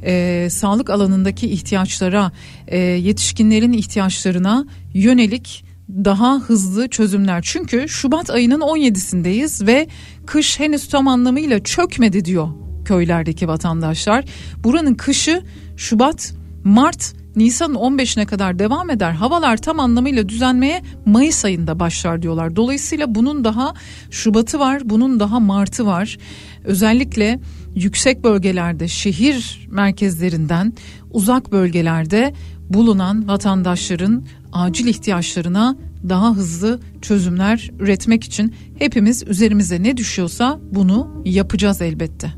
e, sağlık alanındaki ihtiyaçlara, e, yetişkinlerin ihtiyaçlarına yönelik daha hızlı çözümler. Çünkü Şubat ayının 17'sindeyiz ve kış henüz tam anlamıyla çökmedi diyor köylerdeki vatandaşlar. Buranın kışı Şubat, Mart Nisan'ın 15'ine kadar devam eder. Havalar tam anlamıyla düzenmeye Mayıs ayında başlar diyorlar. Dolayısıyla bunun daha Şubat'ı var, bunun daha Mart'ı var. Özellikle yüksek bölgelerde, şehir merkezlerinden uzak bölgelerde bulunan vatandaşların acil ihtiyaçlarına daha hızlı çözümler üretmek için hepimiz üzerimize ne düşüyorsa bunu yapacağız elbette.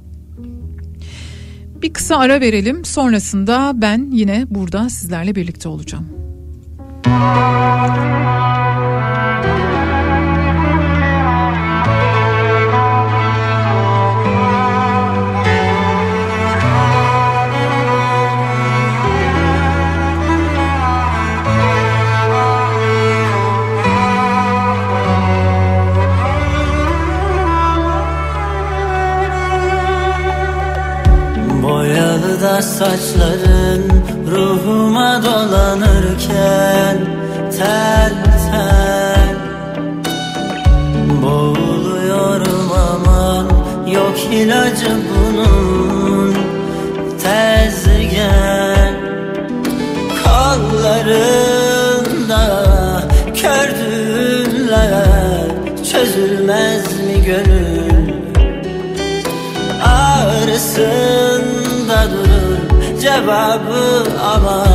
Bir kısa ara verelim. Sonrasında ben yine burada sizlerle birlikte olacağım. Boyalı da saçların ruhuma dolanırken tel tel Boğuluyorum aman yok ilacı bunun tez gel Kollarında kördüğümler çözülmez mi gönül? Durur cevabı ama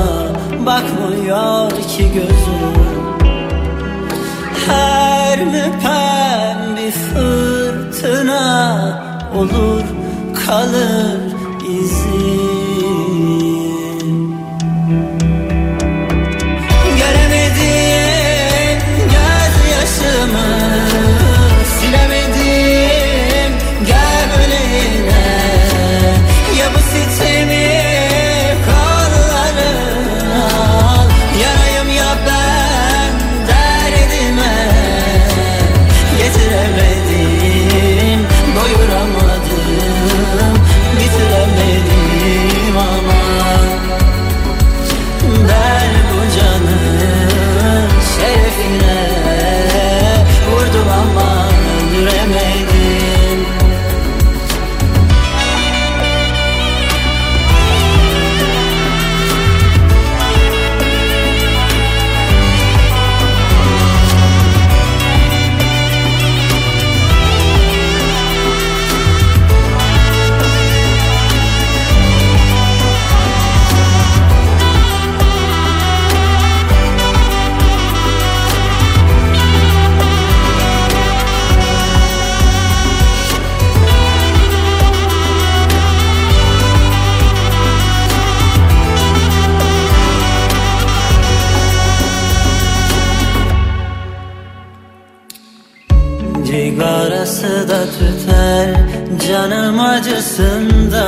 bakmıyor ki gözüm. Her müpem bir fırtına olur kalır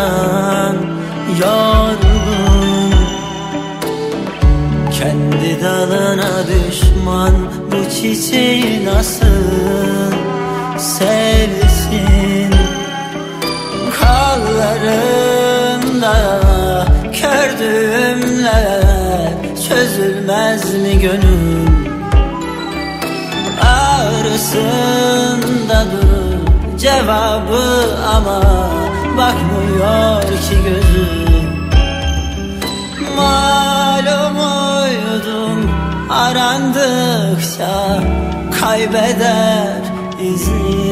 acısından yorgun Kendi dalına düşman bu çiçeği nasıl sevsin? Kollarında kördüğümler çözülmez mi gönül? Ağrısında durur cevabı ama bakmıyor ki gözüm. Malum uydum arandıkça kaybeder izim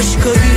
Başka bir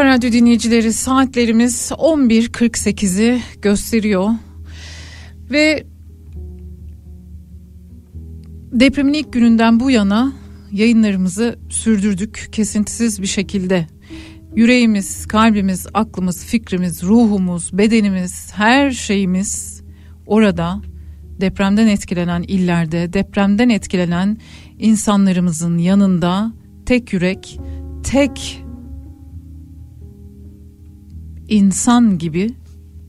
Kafa Radyo dinleyicileri saatlerimiz 11.48'i gösteriyor. Ve depremin ilk gününden bu yana yayınlarımızı sürdürdük kesintisiz bir şekilde. Yüreğimiz, kalbimiz, aklımız, fikrimiz, ruhumuz, bedenimiz, her şeyimiz orada depremden etkilenen illerde, depremden etkilenen insanlarımızın yanında tek yürek, tek insan gibi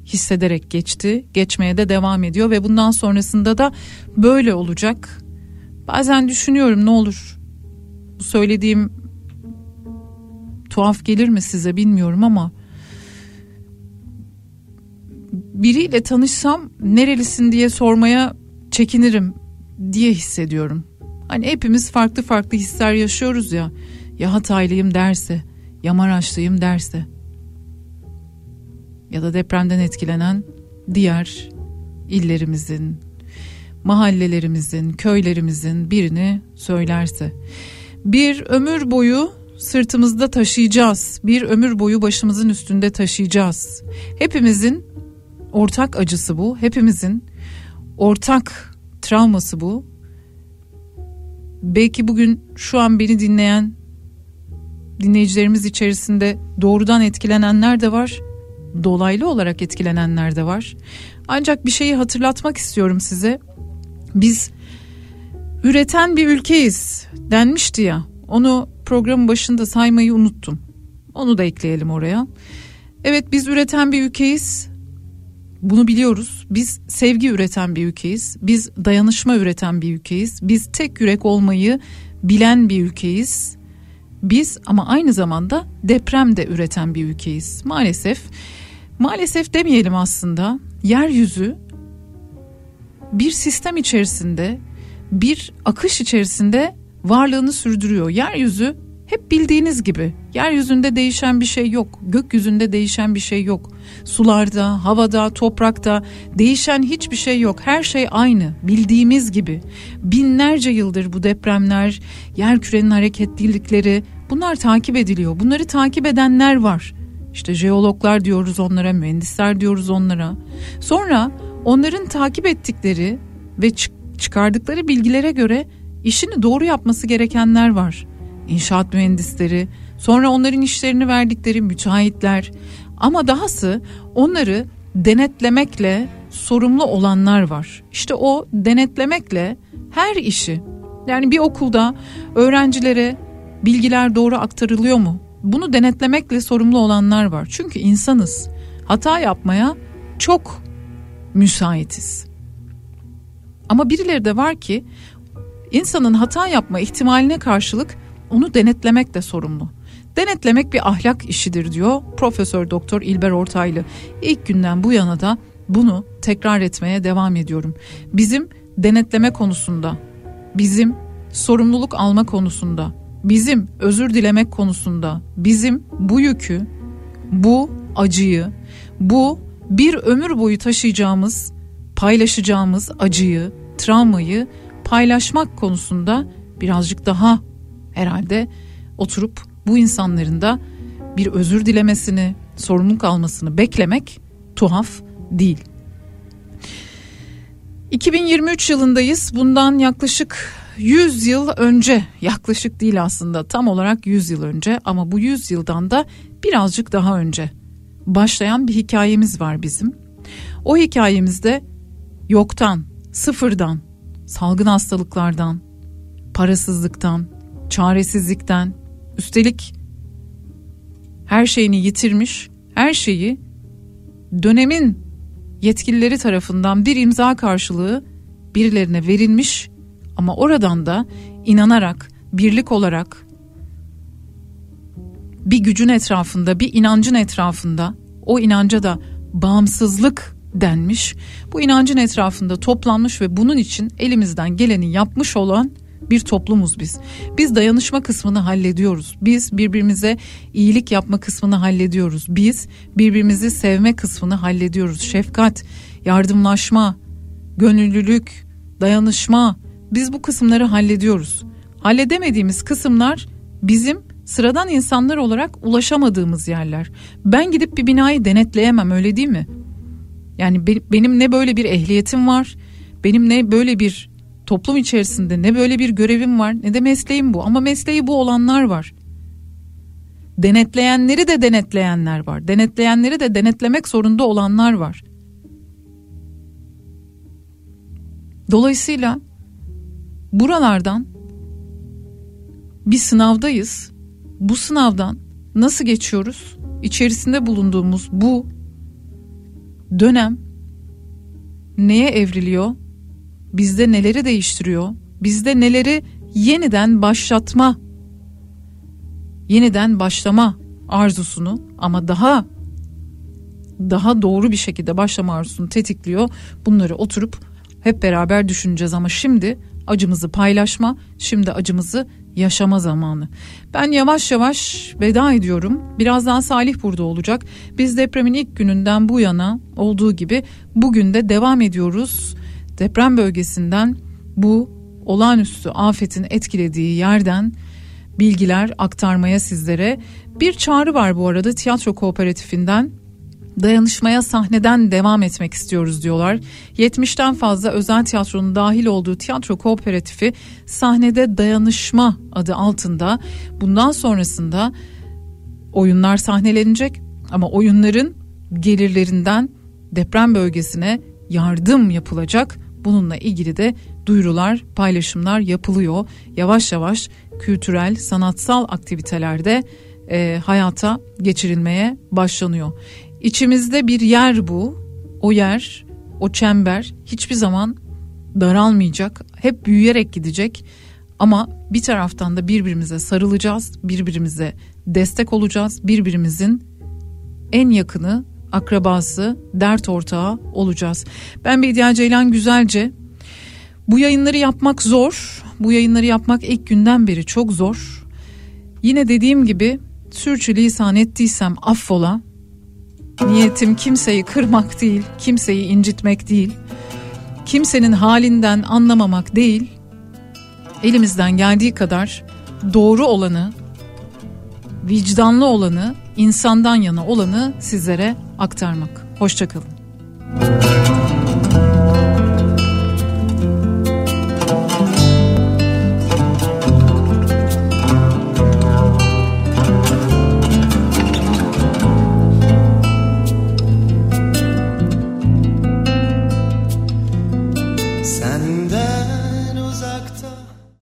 hissederek geçti. Geçmeye de devam ediyor ve bundan sonrasında da böyle olacak. Bazen düşünüyorum ne olur bu söylediğim tuhaf gelir mi size bilmiyorum ama biriyle tanışsam nerelisin diye sormaya çekinirim diye hissediyorum. Hani hepimiz farklı farklı hisler yaşıyoruz ya. Ya Hataylıyım derse, ya Maraşlıyım derse ya da depremden etkilenen diğer illerimizin, mahallelerimizin, köylerimizin birini söylerse. Bir ömür boyu sırtımızda taşıyacağız. Bir ömür boyu başımızın üstünde taşıyacağız. Hepimizin ortak acısı bu. Hepimizin ortak travması bu. Belki bugün şu an beni dinleyen dinleyicilerimiz içerisinde doğrudan etkilenenler de var dolaylı olarak etkilenenler de var. Ancak bir şeyi hatırlatmak istiyorum size. Biz üreten bir ülkeyiz denmişti ya. Onu programın başında saymayı unuttum. Onu da ekleyelim oraya. Evet biz üreten bir ülkeyiz. Bunu biliyoruz. Biz sevgi üreten bir ülkeyiz. Biz dayanışma üreten bir ülkeyiz. Biz tek yürek olmayı bilen bir ülkeyiz. Biz ama aynı zamanda deprem de üreten bir ülkeyiz. Maalesef maalesef demeyelim aslında. Yeryüzü bir sistem içerisinde, bir akış içerisinde varlığını sürdürüyor. Yeryüzü hep bildiğiniz gibi Yeryüzünde değişen bir şey yok. Gökyüzünde değişen bir şey yok. Sularda, havada, toprakta değişen hiçbir şey yok. Her şey aynı. Bildiğimiz gibi. Binlerce yıldır bu depremler, yer kürenin hareketlilikleri bunlar takip ediliyor. Bunları takip edenler var. İşte jeologlar diyoruz onlara, mühendisler diyoruz onlara. Sonra onların takip ettikleri ve çık- çıkardıkları bilgilere göre işini doğru yapması gerekenler var. İnşaat mühendisleri, sonra onların işlerini verdikleri müteahhitler ama dahası onları denetlemekle sorumlu olanlar var. İşte o denetlemekle her işi yani bir okulda öğrencilere bilgiler doğru aktarılıyor mu? Bunu denetlemekle sorumlu olanlar var. Çünkü insanız. Hata yapmaya çok müsaitiz. Ama birileri de var ki insanın hata yapma ihtimaline karşılık onu denetlemek de sorumlu. Denetlemek bir ahlak işidir diyor Profesör Doktor İlber Ortaylı. İlk günden bu yana da bunu tekrar etmeye devam ediyorum. Bizim denetleme konusunda, bizim sorumluluk alma konusunda, bizim özür dilemek konusunda, bizim bu yükü, bu acıyı, bu bir ömür boyu taşıyacağımız, paylaşacağımız acıyı, travmayı paylaşmak konusunda birazcık daha herhalde oturup bu insanların da bir özür dilemesini, sorumluluk almasını beklemek tuhaf değil. 2023 yılındayız. Bundan yaklaşık 100 yıl önce, yaklaşık değil aslında tam olarak 100 yıl önce ama bu 100 yıldan da birazcık daha önce başlayan bir hikayemiz var bizim. O hikayemizde yoktan, sıfırdan, salgın hastalıklardan, parasızlıktan, çaresizlikten, üstelik her şeyini yitirmiş, her şeyi dönemin yetkilileri tarafından bir imza karşılığı birilerine verilmiş ama oradan da inanarak, birlik olarak bir gücün etrafında, bir inancın etrafında o inanca da bağımsızlık denmiş. Bu inancın etrafında toplanmış ve bunun için elimizden geleni yapmış olan bir toplumuz biz. Biz dayanışma kısmını hallediyoruz. Biz birbirimize iyilik yapma kısmını hallediyoruz. Biz birbirimizi sevme kısmını hallediyoruz. Şefkat, yardımlaşma, gönüllülük, dayanışma. Biz bu kısımları hallediyoruz. Halledemediğimiz kısımlar bizim sıradan insanlar olarak ulaşamadığımız yerler. Ben gidip bir binayı denetleyemem öyle değil mi? Yani be- benim ne böyle bir ehliyetim var, benim ne böyle bir toplum içerisinde ne böyle bir görevim var ne de mesleğim bu ama mesleği bu olanlar var. Denetleyenleri de denetleyenler var. Denetleyenleri de denetlemek zorunda olanlar var. Dolayısıyla buralardan bir sınavdayız. Bu sınavdan nasıl geçiyoruz? İçerisinde bulunduğumuz bu dönem neye evriliyor? Bizde neleri değiştiriyor? Bizde neleri yeniden başlatma, yeniden başlama arzusunu ama daha daha doğru bir şekilde başlama arzusunu tetikliyor. Bunları oturup hep beraber düşüneceğiz ama şimdi acımızı paylaşma, şimdi acımızı yaşama zamanı. Ben yavaş yavaş veda ediyorum. Birazdan Salih burada olacak. Biz depremin ilk gününden bu yana olduğu gibi bugün de devam ediyoruz. Deprem bölgesinden bu olağanüstü afetin etkilediği yerden bilgiler aktarmaya sizlere. Bir çağrı var bu arada tiyatro kooperatifinden dayanışmaya sahneden devam etmek istiyoruz diyorlar. 70'ten fazla özel tiyatronun dahil olduğu tiyatro kooperatifi sahnede dayanışma adı altında bundan sonrasında oyunlar sahnelenecek ama oyunların gelirlerinden deprem bölgesine yardım yapılacak. Bununla ilgili de duyurular, paylaşımlar yapılıyor. Yavaş yavaş kültürel, sanatsal aktivitelerde e, hayata geçirilmeye başlanıyor. İçimizde bir yer bu. O yer, o çember hiçbir zaman daralmayacak. Hep büyüyerek gidecek. Ama bir taraftan da birbirimize sarılacağız, birbirimize destek olacağız, birbirimizin en yakını, akrabası, dert ortağı olacağız. Ben Bediye Ceylan Güzelce. Bu yayınları yapmak zor. Bu yayınları yapmak ilk günden beri çok zor. Yine dediğim gibi Sürçülisan ettiysem affola. Niyetim kimseyi kırmak değil, kimseyi incitmek değil. Kimsenin halinden anlamamak değil. Elimizden geldiği kadar doğru olanı, vicdanlı olanı, insandan yana olanı sizlere aktarmak. Hoşçakalın.